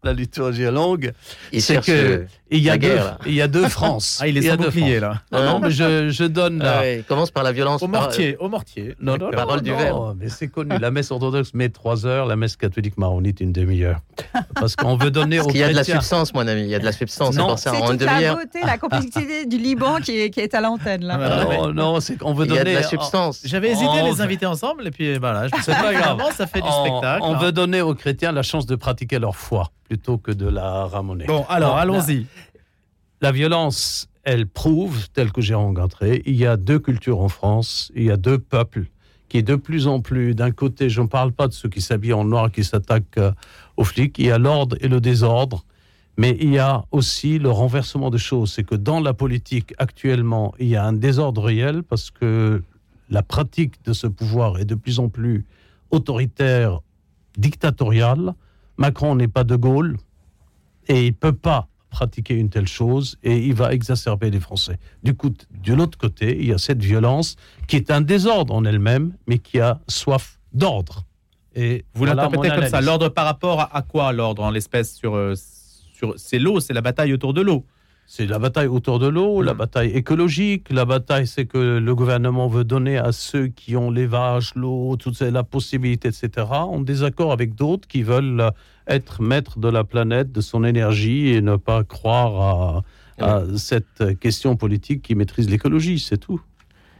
la liturgie est longue. Il c'est que euh, il y a deux, guerre, là. il y a deux France. Ah, il est a sans deux bouclier, là. Non, non, mais je, je donne la, Ah ouais, il commence par la violence. Au par- mortier, au mortier. non, non, Parole non, du non, verbe. mais c'est connu. La messe orthodoxe met trois heures, la messe catholique maronite une demi-heure. Parce qu'on veut donner aux Parce qu'il y a de la substance, mon ami. Il y a de la substance. C'est pour ça, en toute la beauté, la complexité du Liban qui est, qui est à l'antenne. Là. Ah. Non, non, c'est qu'on veut Il y a de donner. la substance. J'avais hésité à les inviter ensemble, et puis voilà, je C'est pas grave. ça fait du on, spectacle. on hein. veut donner aux chrétiens la chance de pratiquer leur foi plutôt que de la ramoner. Bon, alors, allons-y. La violence, elle prouve, tel que j'ai rencontré, il y a deux cultures en France, il y a deux peuples qui de plus en plus, d'un côté, je ne parle pas de ceux qui s'habillent en noir, qui s'attaquent euh, aux flics, il y a l'ordre et le désordre, mais il y a aussi le renversement des choses. C'est que dans la politique actuellement, il y a un désordre réel parce que la pratique de ce pouvoir est de plus en plus autoritaire, dictatoriale. Macron n'est pas de Gaulle et il ne peut pas pratiquer une telle chose et il va exacerber les Français. Du coup, de l'autre côté, il y a cette violence qui est un désordre en elle-même, mais qui a soif d'ordre. Et Vous voilà l'interprétez comme ça. L'ordre par rapport à, à quoi l'ordre en l'espèce sur, euh, sur c'est l'eau, c'est la bataille autour de l'eau. C'est la bataille autour de l'eau, la bataille écologique. La bataille, c'est que le gouvernement veut donner à ceux qui ont les vaches, l'eau, toute la possibilité, etc., en désaccord avec d'autres qui veulent être maîtres de la planète, de son énergie et ne pas croire à, à cette question politique qui maîtrise l'écologie, c'est tout.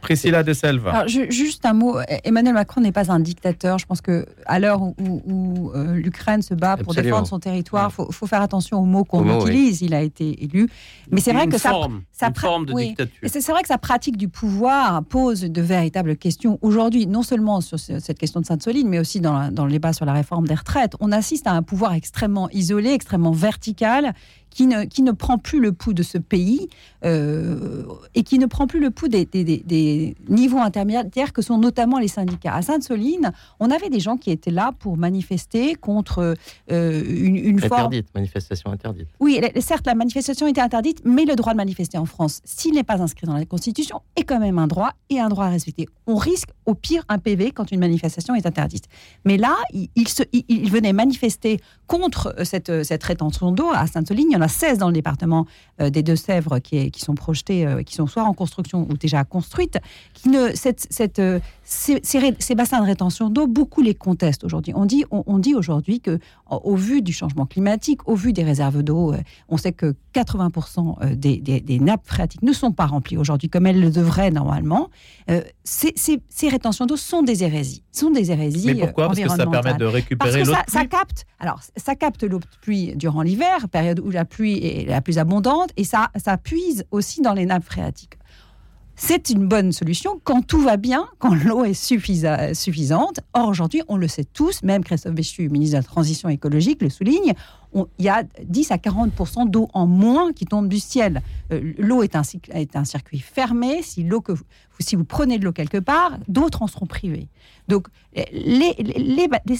Priscilla de Selva. Juste un mot. Emmanuel Macron n'est pas un dictateur. Je pense que à l'heure où, où- où, euh, l'Ukraine se bat pour Absolument. défendre son territoire, faut, faut faire attention aux mots qu'on oui. utilise. Il a été élu, mais c'est vrai que ça, forme, ça une pra- forme de oui. dictature. C'est vrai que sa pratique du pouvoir pose de véritables questions aujourd'hui, non seulement sur ce- cette question de Sainte-Soline, mais aussi dans, la- dans le débat sur la réforme des retraites. On assiste à un pouvoir extrêmement isolé, extrêmement vertical, qui ne, qui ne prend plus le pouls de ce pays euh, et qui ne prend plus le pouls des, des- des- des niveaux intermédiaires que sont notamment les syndicats. À Sainte-Soline, on avait des gens qui étaient là pour manifester contre euh, une, une forme Interdite, manifestation interdite. oui, certes, la manifestation était interdite, mais le droit de manifester en France, s'il n'est pas inscrit dans la Constitution, est quand même un droit et un droit à respecter. On risque au pire un PV quand une manifestation est interdite. Mais là, il, il se, il, il venait manifester contre euh, cette, cette rétention d'eau à Sainte-Soline. En a 16 dans le département euh, des Deux-Sèvres qui, sont projetées, euh, qui sont soit en construction ou déjà construites. Qui ne, cette, euh, ces, ces bassins de rétention d'eau, beaucoup les contestent aujourd'hui. On dit, on, on dit aujourd'hui que, au- vu du changement climatique, au vu des réserves d'eau, euh, on sait que 80% euh, des, des- des nappes phréatiques ne sont pas remplies aujourd'hui comme elles le devraient normalement. Euh, ces, ces- rétentions d'eau sont des hérésies. Sont des hérésies Mais pourquoi? Parce que ça permet de récupérer l'eau ça, ça capte, alors ça capte l'eau de pluie durant l'hiver, période où la pluie est la plus abondante, et ça, ça puise aussi dans les nappes phréatiques. C'est une bonne solution quand tout va bien, quand l'eau est suffisa- suffisante. Or, aujourd'hui, on le sait tous, même Christophe Béchu, ministre de la Transition écologique, le souligne, il y a 10 à 40 d'eau en moins qui tombe du ciel. Euh, l'eau est un, circuit fermé. Si, vous, prenez de l'eau quelque part, d'autres en seront privés. Donc, les,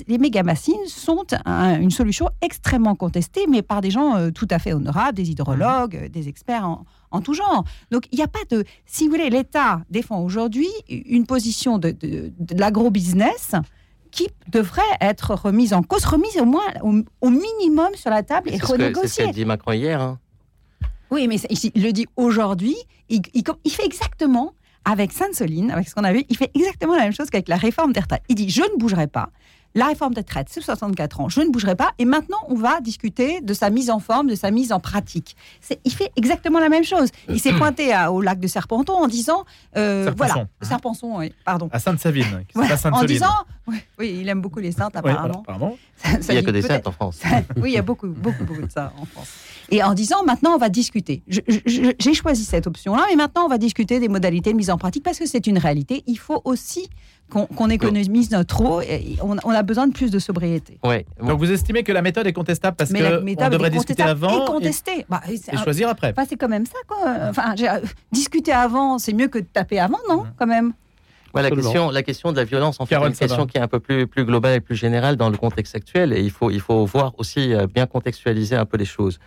les, méga-bassines sont un- une solution extrêmement contestée, mais par des gens euh, tout à fait honorables, des hydrologues, des experts en, en tout genre. Donc, il n'y a pas de. Si vous voulez, l'État défend aujourd'hui une position de, de, de l'agro-business qui devrait être remise en cause, remise au moins au, au minimum sur la table et que- c'est ce renégociée. qu'a dit Macron hier. hein. Oui, mais il le dit aujourd'hui. Il, il- il fait exactement avec Sainte-Soline, avec ce qu'on a vu, il fait exactement la même chose qu'avec la réforme retraites. Il dit Je ne bougerai pas. La réforme des retraites, c'est 64 ans, je ne bougerai pas. Et maintenant, on va discuter de sa mise en forme, de sa mise en pratique. Il fait exactement la même chose. Il s'est pointé à- au lac de Serpenton en disant, euh, Serpenson. voilà, Serpenson, oui, pardon. À Sainte-Savine, en disant, oui, oui, il aime beaucoup les saintes Oui, apparemment. Ça- ça Il n'y a que des saintes en France. oui, il y a beaucoup, beaucoup, beaucoup de ça en France. Et en disant, maintenant, on va discuter. J'ai choisi cette option-là, mais maintenant, on va discuter des modalités de mise en pratique parce que c'est une réalité. Il faut aussi qu'on qu'on économise notre eau. Et on, on a besoin de plus de sobriété. Ouais. Donc vous estimez que la méthode est contestable parce mais la que méthode on devrait discuter avant et et, contester. Bah, c'est et choisir après. Enfin, c'est quand même ça, quoi. Enfin, euh, discuter avant, c'est mieux que de taper avant, non Quand même? Ouais, la, question, la question de la violence, en fait, Carole une question qui est un peu plus, plus globale et plus générale dans le contexte actuel. Et il faut, il faut voir aussi euh, bien contextualiser un peu les choses.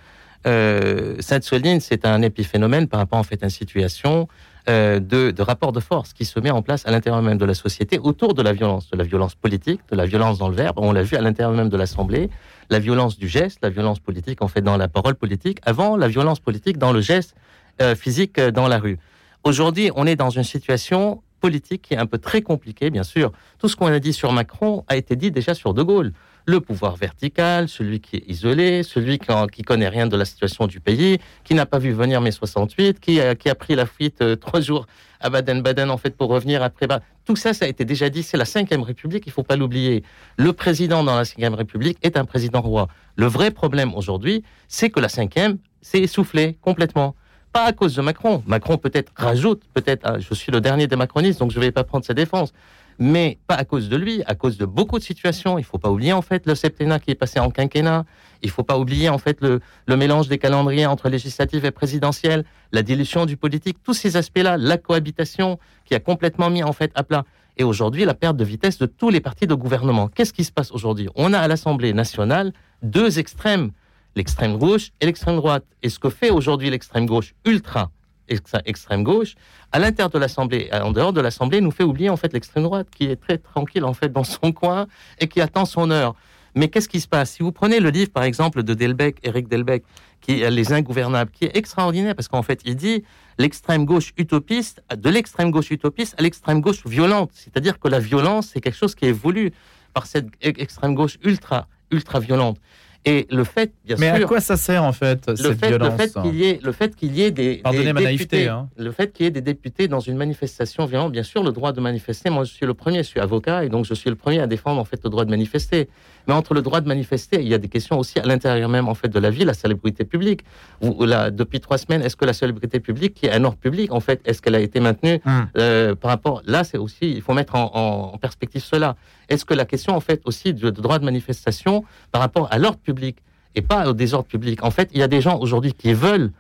Euh, Sainte-Soline, c'est un épiphénomène par rapport en fait à une situation euh, de, de rapport de force qui se met en place à l'intérieur même de la société autour de la violence, de la violence politique, de la violence dans le verbe. On l'a vu à l'intérieur même de l'Assemblée, la violence du geste, la violence politique en fait dans la parole politique, avant la violence politique dans le geste euh, physique dans la rue. Aujourd'hui, on est dans une situation politique qui est un peu très compliquée, bien sûr. Tout ce qu'on a dit sur Macron a été dit déjà sur De Gaulle. Le pouvoir vertical, celui qui est isolé, celui qui, en- connaît rien de la situation du pays, qui n'a pas vu venir mai 68, qui a, qui a pris la fuite euh, trois jours à Baden-Baden en fait pour revenir après. Bah, tout ça, ça a été déjà dit. C'est la Cinquième République, il faut pas l'oublier. Le président dans la Cinquième République est un président roi. Le vrai problème aujourd'hui, c'est que la Cinquième s'est essoufflée complètement. Pas à cause de Macron. Macron peut-être rajoute, peut-être, ah, je suis le dernier des macronistes, donc je ne vais pas prendre sa défense. Mais pas à cause de lui, à cause de beaucoup de situations. Il faut pas oublier en fait le septennat qui est passé en quinquennat. Il faut pas oublier en fait le, le mélange des calendriers entre législatif et présidentiel, la dilution du politique, tous ces aspects-là, la cohabitation qui a complètement mis en fait à plat. Et aujourd'hui, la perte de vitesse de tous les partis de gouvernement. Qu'est-ce qui se passe aujourd'hui? On a à l'Assemblée nationale deux extrêmes, l'extrême gauche et l'extrême droite. Et ce que fait aujourd'hui l'extrême gauche ultra ex- extrême gauche, à l'intérieur de l'Assemblée, en dehors de l'Assemblée, nous fait oublier en fait l'extrême droite qui est très tranquille en fait dans son coin et qui attend son heure. Mais qu'est-ce qui se passe? Si vous prenez le livre par exemple de Delbecq, Éric Delbecq, qui est Les Ingouvernables, qui est extraordinaire parce qu'en fait il dit l'extrême gauche utopiste, de l'extrême gauche utopiste à l'extrême gauche violente. C'est-à-dire que la violence c'est quelque chose qui est voulu par cette e- extrême gauche ultra ultra violente. Et le fait, bien Mais sûr, à quoi ça sert en fait le cette fait, le violence fait qu'il y ait, le fait qu'il y ait des, Pardonnez des ma naïveté, députés, hein. le fait qu'il y ait des députés dans une manifestation violente, bien sûr, le droit de manifester. Moi, je suis le premier, je suis avocat et donc je suis le premier à défendre en fait le droit de manifester. Mais entre le droit de manifester, il y a des questions aussi à l'intérieur même en fait de la vie, la salubrité publique. Ou la- depuis trois semaines, est-ce que la salubrité publique, qui est un ordre public, en fait, est-ce qu'elle a été maintenue Hum. euh, par rapport Là, c'est aussi, il faut mettre en perspective cela. Est-ce que la question en fait aussi du droit de manifestation par rapport à l'ordre public et pas au désordre public? En fait, il y a des gens aujourd'hui qui veulent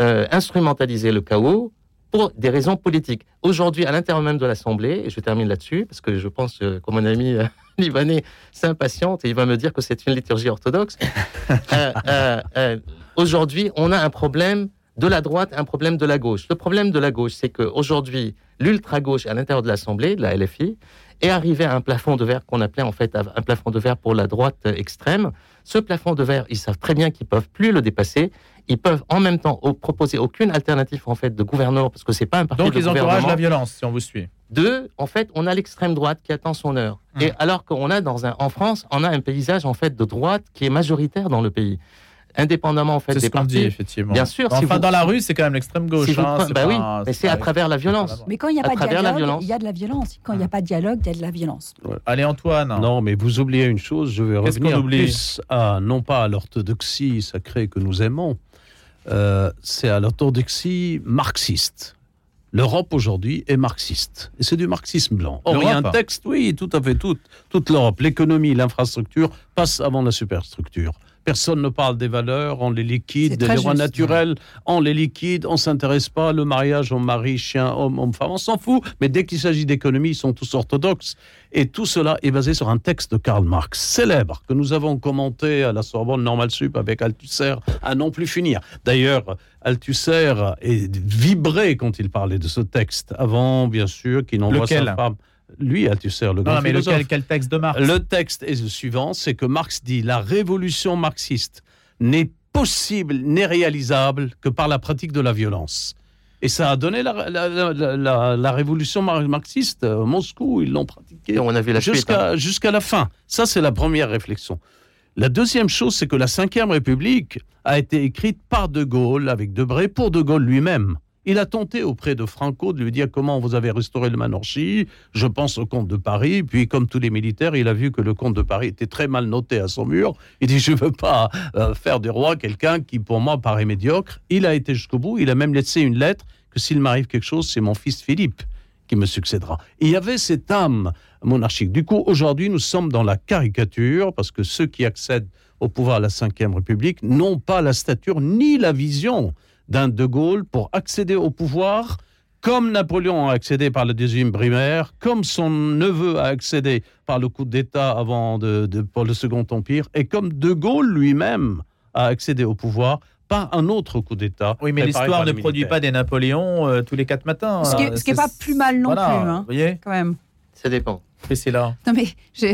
euh, instrumentaliser le chaos pour des raisons politiques. Aujourd'hui, à l'intérieur même de l'Assemblée, et je termine là-dessus, parce que je pense euh, que mon ami euh, libanais s'impatiente et il va me dire que c'est une liturgie orthodoxe. Euh, Aujourd'hui, on a un problème de la droite un problème de la gauche. Le problème de la gauche, c'est qu'aujourd'hui, l'ultra-gauche à l'intérieur de l'Assemblée, de la LFI, est arrivé à un plafond de verre qu'on appelait en fait un plafond de verre pour la droite extrême. Ce plafond de verre, ils savent très bien qu'ils peuvent plus le dépasser. Ils peuvent en même temps proposer aucune alternative en fait de gouvernement parce que c'est pas un parti Donc de ils encouragent la violence, si on vous suit. Deux, en fait, on a l'extrême droite qui attend son heure. Hum. Et alors qu'on a dans un, en France, on a un paysage en fait de droite qui est majoritaire dans le pays, indépendamment en fait des partis. dit, effectivement. Bien sûr, si Enfin, vous- dans la rue, c'est quand même l'extrême gauche. Si hein, prenez- c'est bah pas- oui, mais c'est à travers la violence. Mais quand il n'y a pas de dialogue, il y a de la violence. Quand il n'y a pas de dialogue, il y a de la violence. Allez, Antoine. Non, mais vous oubliez une chose, je vais revenir plus à, non pas à l'orthodoxie sacrée que nous aimons, euh, c'est à l'orthodoxie marxiste. L'Europe aujourd'hui est marxiste. Et c'est du marxisme blanc. Or, il y a un texte, oui, tout à fait, toute, toute l'Europe, l'économie, l'infrastructure passent avant la superstructure. Personne ne parle des valeurs, on les liquide, des juste. naturelles, on les liquide, on s'intéresse pas, le mariage, homme, mari, chien, homme, homme, femme, on s'en fout. Mais dès qu'il s'agit d'économie, ils sont tous orthodoxes. Et tout cela est basé sur un texte de Karl Marx, célèbre, que nous avons commenté à la Sorbonne Normal Sup avec Althusser, à non plus finir. D'ailleurs, Althusser est vibré quand il parlait de ce texte, avant, bien sûr, qu'il n'envoie Lequel? sa femme. Lui, Althusser, le Non, grand mais philosophe. lequel, quel texte de Marx Le texte est le suivant, c'est que Marx dit la révolution marxiste n'est possible, n'est réalisable que par la pratique de la violence. Et ça a donné la, la, la, la- la révolution mar- marxiste. euh, Moscou, ils l'ont pratiqué Et on a vu la suite. jusqu'à hein. jusqu'à la fin. Ça, c'est la première réflexion. La deuxième chose, c'est que la Ve République a été écrite par De Gaulle, avec Debré, pour De Gaulle lui-même. Il a tenté auprès de Franco de lui dire comment vous avez restauré le monarchie. Je pense au comte de Paris. Puis, comme tous les militaires, il a vu que le comte de Paris était très mal noté à son mur. Il dit Je ne veux pas euh, faire du roi quelqu'un qui, pour moi, paraît médiocre. Il a été jusqu'au bout. Il a même laissé une lettre que s'il m'arrive quelque chose, c'est mon fils Philippe qui me succédera. Il y avait cette âme monarchique. Du coup, aujourd'hui, nous sommes dans la caricature parce que ceux qui accèdent au pouvoir à la Ve République n'ont pas la stature ni la vision d'un De Gaulle pour accéder au pouvoir comme Napoléon a accédé par le deuxième primaire, comme son neveu a accédé par le coup d'État avant de, de- pour le Second Empire, et comme De Gaulle lui-même a accédé au pouvoir par un autre coup d'État. Oui, mais l'histoire ne produit pas des Napoléons euh, tous les quatre matins. Ce qui est- hein. pas plus mal non voilà, plus, hein. Vous voyez Quand même. Ça dépend. Priscilla. Non, mais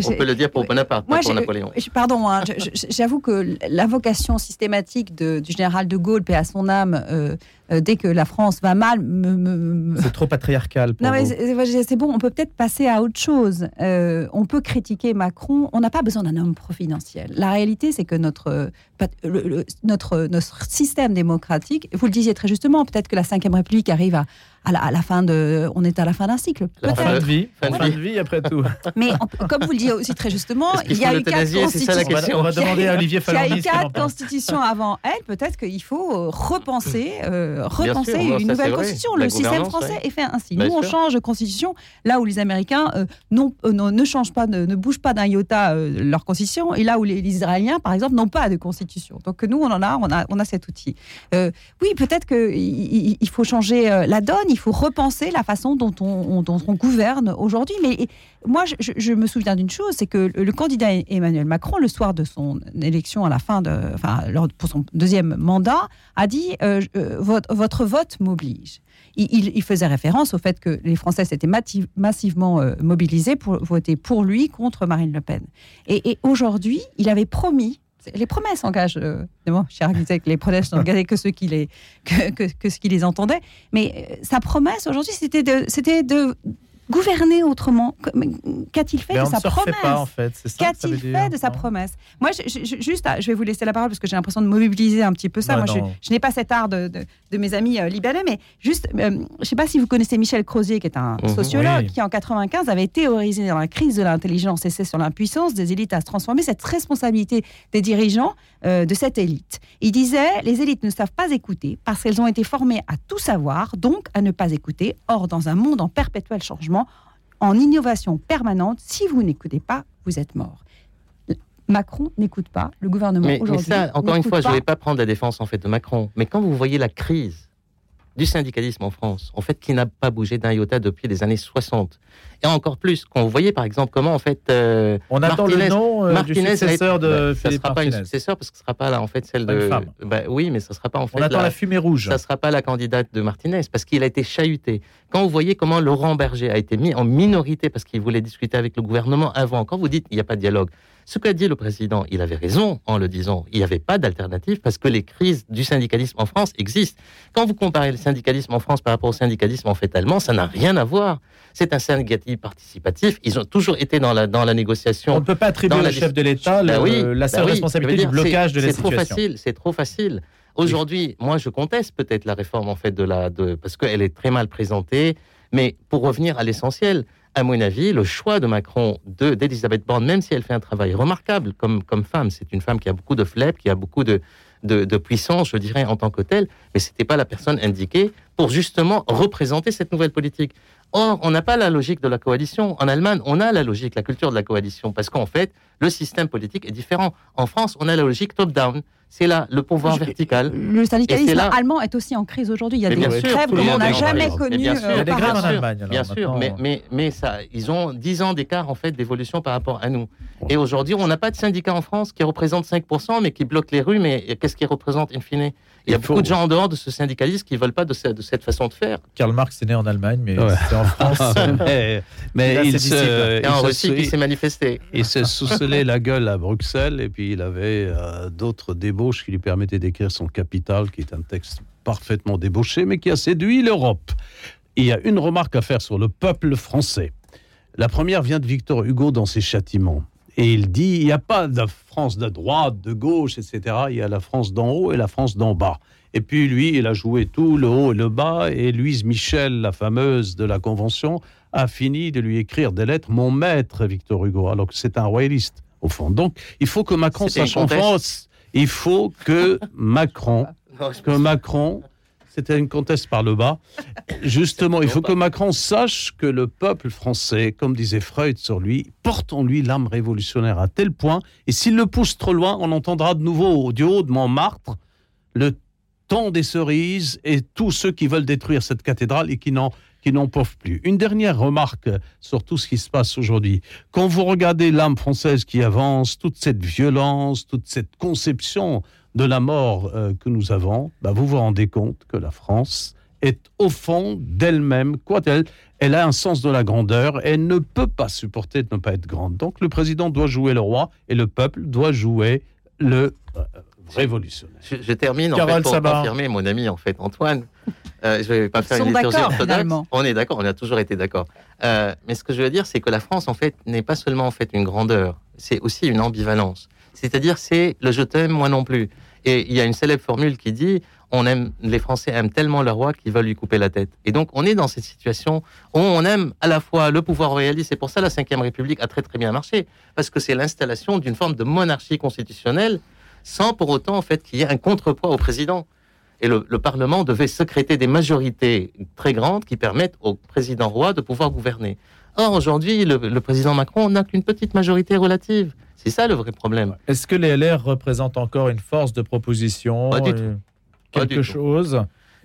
On peut le dire pour Bonaparte, Moi, pas pour Napoléon. je- Pardon, hein, j'avoue que l'invocation systématique de- du général de Gaulle, paix à son âme, euh, euh, dès que la France va mal, me- me- me, C'est trop patriarcal. Pour non, mais vous. c'est bon, on peut peut-être passer à autre chose. Euh, on peut critiquer Macron, on n'a pas besoin d'un homme providentiel. La réalité, c'est que notre, pat- le- le- notre, notre système démocratique, vous le disiez très justement, peut-être que la Ve République arrive à, à la, à la fin de. On est à la fin d'un cycle. La Fin de vie. Fin de vie. après tout. Mais on- comme vous le disiez aussi très justement, il y a eu quatre l'euthanasier C'est ça la On va, question. on va demander à Olivier Il y a eu quatre constitutions avant elle. Peut-être qu'il faut repenser, euh, repenser sûr, une ça, nouvelle constitution. Le système français ouais. est fait ainsi. Bien Nous, on sûr. change de constitution là où les Américains euh, non, euh, non- ne changent pas, ne, ne bougent pas d'un iota euh, leur constitution, et là où les, les Israéliens, par exemple, n'ont pas de constitution. Donc nous, on en a, on a, on a cet outil. Euh, oui, peut-être qu'il il faut changer euh, la donne. Il faut repenser la façon dont on, gouverne aujourd'hui. Mais moi, je, me souviens d'une chose, c'est que le, candidat Emmanuel Macron, le soir de son élection à la fin de, enfin, pour son deuxième mandat, a dit euh, euh, votre, vote m'oblige. Il, faisait référence au fait que les Français s'étaient massivement euh, mobilisés pour voter pour lui contre Marine Le Pen. Et aujourd'hui, il avait promis. Les promesses engagent, euh, évidemment, Chirac les promesses n'engageaient que ceux qui les, que, que, que ceux qui les entendaient. Mais euh, sa promesse aujourd'hui, c'était de, c'était de gouverner autrement. Qu'a-t-il fait de sa promesse Qu'a-t-il fait de sa promesse Moi, je, juste, ah, je vais vous laisser la parole parce que j'ai l'impression de mobiliser un petit peu ça. Moi, je, non. je n'ai pas cet art de, de- de mes amis euh, libanais, mais juste, euh, je ne sais pas si vous connaissez Michel Crozier, qui est un Mhm. sociologue, Oui. qui en 95 avait théorisé dans la crise de l'intelligence et c'est sur l'impuissance des élites à se transformer cette responsabilité des dirigeants euh, de cette élite. Il disait les élites ne savent pas écouter parce qu'elles ont été formées à tout savoir, donc à ne pas écouter. Or, dans un monde en perpétuel changement, en innovation permanente, si vous n'écoutez pas, vous êtes mort. Macron n'écoute pas, le gouvernement Mais, mais aujourd'hui. ça, encore une fois, je ne vais pas prendre la défense en fait de Macron. Mais quand vous voyez la crise du syndicalisme en France, en fait, qui n'a pas bougé d'un iota depuis les années 60, et encore plus, quand vous voyez par exemple comment en fait euh, On attend le nom euh, du Martinez été- successeur de bah, ça Philippe sera pas une successeur parce que ce sera pas là en fait celle de femme. bah, oui mais ce sera pas en fait On attend la- la fumée rouge. ça sera pas la candidate de Martinez parce qu'il a été chahuté. Quand vous voyez comment Laurent Berger a été mis en minorité parce qu'il voulait discuter avec le gouvernement avant, quand vous dites il n'y a pas de dialogue, ce qu'a dit le président, il avait raison en le disant. Il n'y avait pas d'alternative parce que les crises du syndicalisme en France existent. Quand vous comparez le syndicalisme en France par rapport au syndicalisme en fait allemand, ça n'a rien à voir. C'est un syndicalisme participatif. Ils ont toujours été dans la, dans la On négociation. ne peut pas attribuer Dans la au chef de l'État Bah oui, la seule bah oui. responsabilité du blocage de la C'est trop situation. facile, c'est trop facile. Aujourd'hui, moi, je conteste peut-être la réforme en fait de la, de, parce qu'elle est très mal présentée. Mais pour revenir à l'essentiel, à mon avis, le choix de Macron de d'Elisabeth Borne, même si elle fait un travail remarquable comme femme, c'est une femme qui a beaucoup de flep, qui a beaucoup de de, de puissance, je dirais, en tant que telle, mais c'était pas la personne indiquée pour justement représenter cette nouvelle politique. Or, on n'a pas la logique de la coalition. En Allemagne, on a la logique, la culture de la coalition, parce qu'en fait, le système politique est différent. En France, on a la logique top-down. C'est là le pouvoir Je- vertical. Le syndicalisme là- allemand est aussi en crise aujourd'hui. Il y a Mais des sûr, grèves tout le comme on monde n'a jamais connues bien sûr, euh, Il y a des grèves en. Allemagne. alors, Bien sûr, mais, mais, mais ça, ils ont 10 ans d'écart en fait d'évolution par rapport à nous. Et aujourd'hui, on n'a pas de syndicat en France qui représente 5%, mais qui bloque les rues. Mais qu'est-ce qu'ils représentent in fine? Il y a Il beaucoup de gens en dehors de ce syndicalisme qui ne veulent pas de, ce- de cette façon de faire. Karl Marx est né en Allemagne, mais Ouais. c'est en France. mais mais Il il, se. Et en il se- Russie qui s'est manifesté. il s'est sousselé la gueule à Bruxelles et puis il avait euh, d'autres débauche qui lui permettait d'écrire son Capital, qui est un texte parfaitement débauché, mais qui a séduit l'Europe. Il y a une remarque à faire sur le peuple français. La première vient de Victor Hugo dans ses châtiments. Et il dit, il n'y a pas de France de droite, de gauche, etc. Il y a la France d'en haut et la France d'en bas. Et puis lui, il a joué tout, le haut et le bas. Et Louise Michel, la fameuse de la Convention, a fini de lui écrire des lettres, mon maître Victor Hugo, alors que c'est un royaliste, au fond. Donc, il faut que Macron sache en. France, il faut que Macron, Non, que Macron, c'était une comtesse par le bas, justement, il faut que Macron sache que le peuple français, comme disait Freud sur lui, porte en lui l'âme révolutionnaire à tel point, et s'il le pousse trop loin, on entendra de nouveau du haut de Montmartre le temps des cerises et tous ceux qui veulent détruire cette cathédrale et qui n'en n'en peuvent plus. Une dernière remarque sur tout ce qui se passe aujourd'hui. Quand vous regardez l'âme française qui avance, toute cette violence, toute cette conception de la mort euh, que nous avons, bah, vous vous rendez compte que la France est au fond d'elle-même, quoi elle, elle a un sens de la grandeur, elle ne peut pas supporter de ne pas être grande. Donc le président doit jouer le roi et le peuple doit jouer le euh, révolutionnaire. Je, je termine en Carole fait, pour Sabat. confirmer mon ami en fait Antoine. Euh, je vais pas faire une liturgie orthodoxe. On est d'accord, on a toujours été d'accord. Euh, mais ce que je veux dire, c'est que la France en fait n'est pas seulement en fait une grandeur, c'est aussi une ambivalence. C'est-à-dire c'est le je t'aime moi non plus. Et il y a une célèbre formule qui dit on aime les Français aiment tellement leur roi qu'ils veulent lui couper la tête. Et donc on est dans cette situation où on aime à la fois le pouvoir royaliste. C'est pour ça la Ve République a très très bien marché parce que c'est l'installation d'une forme de monarchie constitutionnelle sans pour autant en fait qu'il y ait un contrepoids au président. Et le, le Parlement devait secréter des majorités très grandes qui permettent au président roi de pouvoir gouverner. Or, aujourd'hui, le, le président Macron n'a qu'une petite majorité relative. C'est ça le vrai problème. Est-ce que les LR représentent encore une force de proposition Pas du tout. Pas Quelque du chose?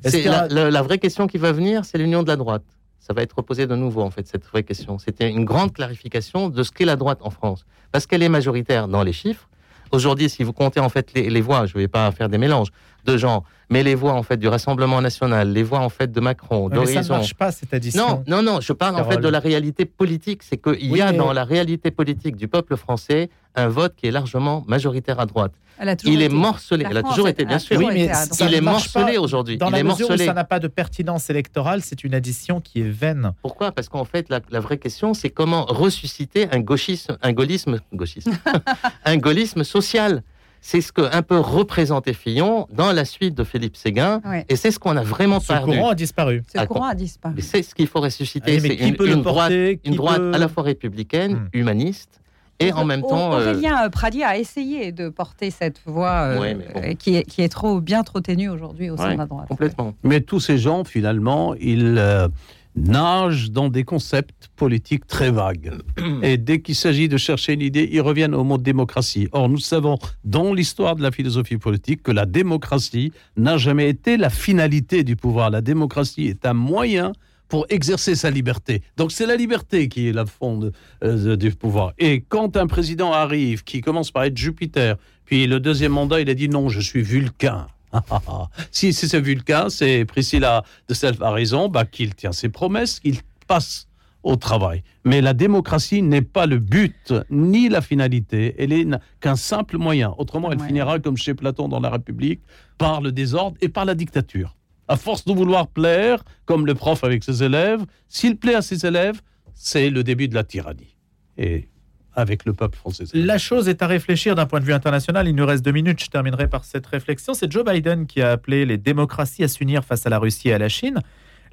A- la vraie question qui va venir, c'est l'union de la droite. Ça va être reposé de nouveau, en fait, cette vraie question. C'était une grande clarification de ce qu'est la droite en France. Parce qu'elle est majoritaire dans les chiffres. Aujourd'hui, si vous comptez, en fait, les, voix, je ne vais pas faire des mélanges de gens, mais les voix, en fait, du Rassemblement National, les voix, en fait, de Macron, Ouais, mais ça ne d'Horizon. marche pas, cette addition. Non, non, non, je parle en fait de la réalité politique. C'est qu'il Oui, y a mais- dans la réalité politique du peuple français un vote qui est largement majoritaire à droite. Elle a toujours Il est morcelé. Elle a toujours été, bien sûr. mais. Il est morcelé aujourd'hui. Dans Il la est mesure où morcelé. ça n'a pas de pertinence électorale, c'est une addition qui est vaine. Pourquoi? Parce qu'en fait, la, la vraie question, c'est comment ressusciter un gauchisme, un gaullisme, gauchisme, un gaullisme social. C'est ce que un peu représentait Fillon dans la suite de Philippe Séguin, Ouais. et c'est ce qu'on a vraiment Ce perdu. courant a disparu. Ce courant a disparu. C'est ce qu'il faut ressusciter. Allez, mais C'est qui une, peut le une droite, porter? Qui une droite peut- à la fois républicaine, Hmm. humaniste, et en même temps. euh, Aurélien Pradier a essayé de porter cette voix euh, Ouais, mais bon. euh, qui, est, qui est trop bien trop ténue aujourd'hui au sein ouais, de la droite. complètement. Mais tous ces gens, finalement, ils euh, nagent dans des concepts politiques très vagues. Et dès qu'il s'agit de chercher une idée, ils reviennent au mot démocratie. Or, nous savons dans l'histoire de la philosophie politique que la démocratie n'a jamais été la finalité du pouvoir. La démocratie est un moyen pour exercer sa liberté. Donc c'est la liberté qui est la fond de- euh, du pouvoir. Et quand un président arrive, qui commence par être Jupiter, puis le deuxième mandat, il a dit non, je suis Vulcain. si c'est ce Vulcain, c'est Priscilla de Self a raison, bah, qu'il tient ses promesses, qu'il passe au travail. Mais la démocratie n'est pas le but ni la finalité, elle est qu'un simple moyen. Autrement, elle Ouais. finira comme chez Platon dans la République, par le désordre et par la dictature. À force de vouloir plaire, comme le prof avec ses élèves, s'il plaît à ses élèves, c'est le début de la tyrannie. Et avec le peuple français. La chose est à réfléchir d'un point de vue international. Il nous reste deux minutes. Je terminerai par cette réflexion. C'est Joe Biden qui a appelé les démocraties à s'unir face à la Russie et à la Chine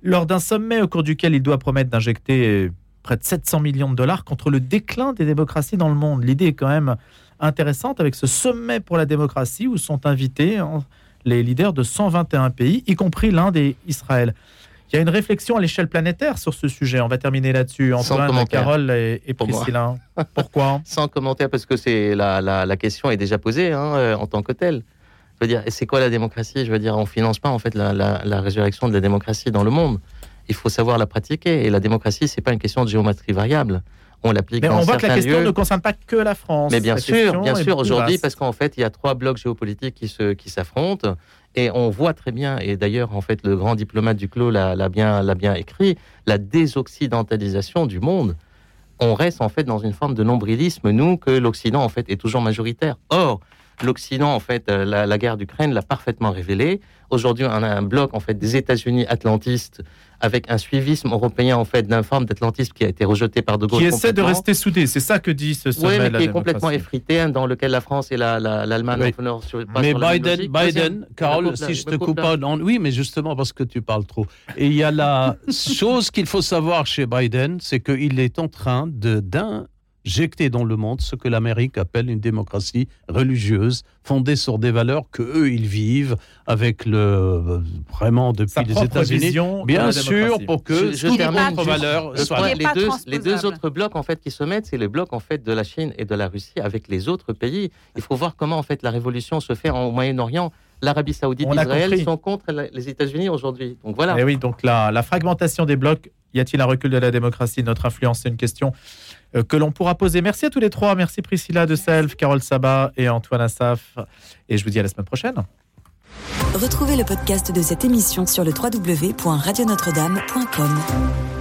lors d'un sommet au cours duquel il doit promettre d'injecter près de 700 millions de dollars contre le déclin des démocraties dans le monde. L'idée est quand même intéressante avec ce sommet pour la démocratie où sont invités hein, les leaders de 121 pays, y compris l'Inde et Israël. Il y a une réflexion à l'échelle planétaire sur ce sujet. On va terminer là-dessus. Sans Antoine, commentaire. Carole et, et Pour moi. Priscilla. Pourquoi Sans commentaire, parce que c'est la, la, la question est déjà posée hein, euh, en tant que telle. Je veux dire, c'est quoi la démocratie? Je veux dire, on finance pas en fait la, la, la résurrection de la démocratie dans le monde. Il faut savoir la pratiquer. Et la démocratie, c'est pas une question de géométrie variable. On l'applique Mais on voit que la question ne concerne pas que la France. Mais bien La sûr, bien sûr, aujourd'hui, parce qu'en fait, il y a trois blocs géopolitiques qui se qui s'affrontent, et on voit très bien, et d'ailleurs, en fait, le grand diplomate du clos l'a l'a bien l'a bien écrit, la désoccidentalisation du monde. On reste en fait dans une forme de nombrilisme, nous, que l'Occident en fait est toujours majoritaire. Or, l'Occident, en fait, euh, la, la guerre d'Ukraine l'a parfaitement révélé. Aujourd'hui, on a un bloc en fait des États-Unis atlantistes avec un suivisme européen en fait d'un forme d'atlantisme qui a été rejeté par De Gaulle. Qui essaie de rester soudé, c'est ça que dit ce sommet. Oui, mais la qui est complètement effrité, hein, dans lequel la France et la- la- l'Allemagne Oui. sur pas Mais sur la Biden. Biden, Deuxième, Carole, si je te coupe pas, non, oui, mais justement parce que tu parles trop. Et il y a la chose qu'il faut savoir chez Biden, c'est qu'il est en train de d'injecter dans le monde ce que l'Amérique appelle une démocratie religieuse, fondée sur des valeurs que eux ils vivent avec le vraiment depuis Sa les États-Unis. Bien sûr, pour que Je- je toutes juste. valeurs soient les, deux, les autres blocs en fait qui se mettent, c'est les blocs en fait de la Chine et de la Russie avec les autres pays. Il faut voir comment en fait la révolution se fait en Moyen-Orient. L'Arabie Saoudite, On a Israël sont contre les États-Unis aujourd'hui. Donc voilà. Et Eh oui, donc la, la fragmentation des blocs, y a-t-il un recul de la démocratie, notre influence C'est une question euh, que l'on pourra poser. Merci à tous les trois. Merci Priscilla de Self, Carole Sabat et Antoine Assaf. Et je vous dis à la semaine prochaine. Retrouvez le podcast de cette émission sur le www.radionotre-dame.com.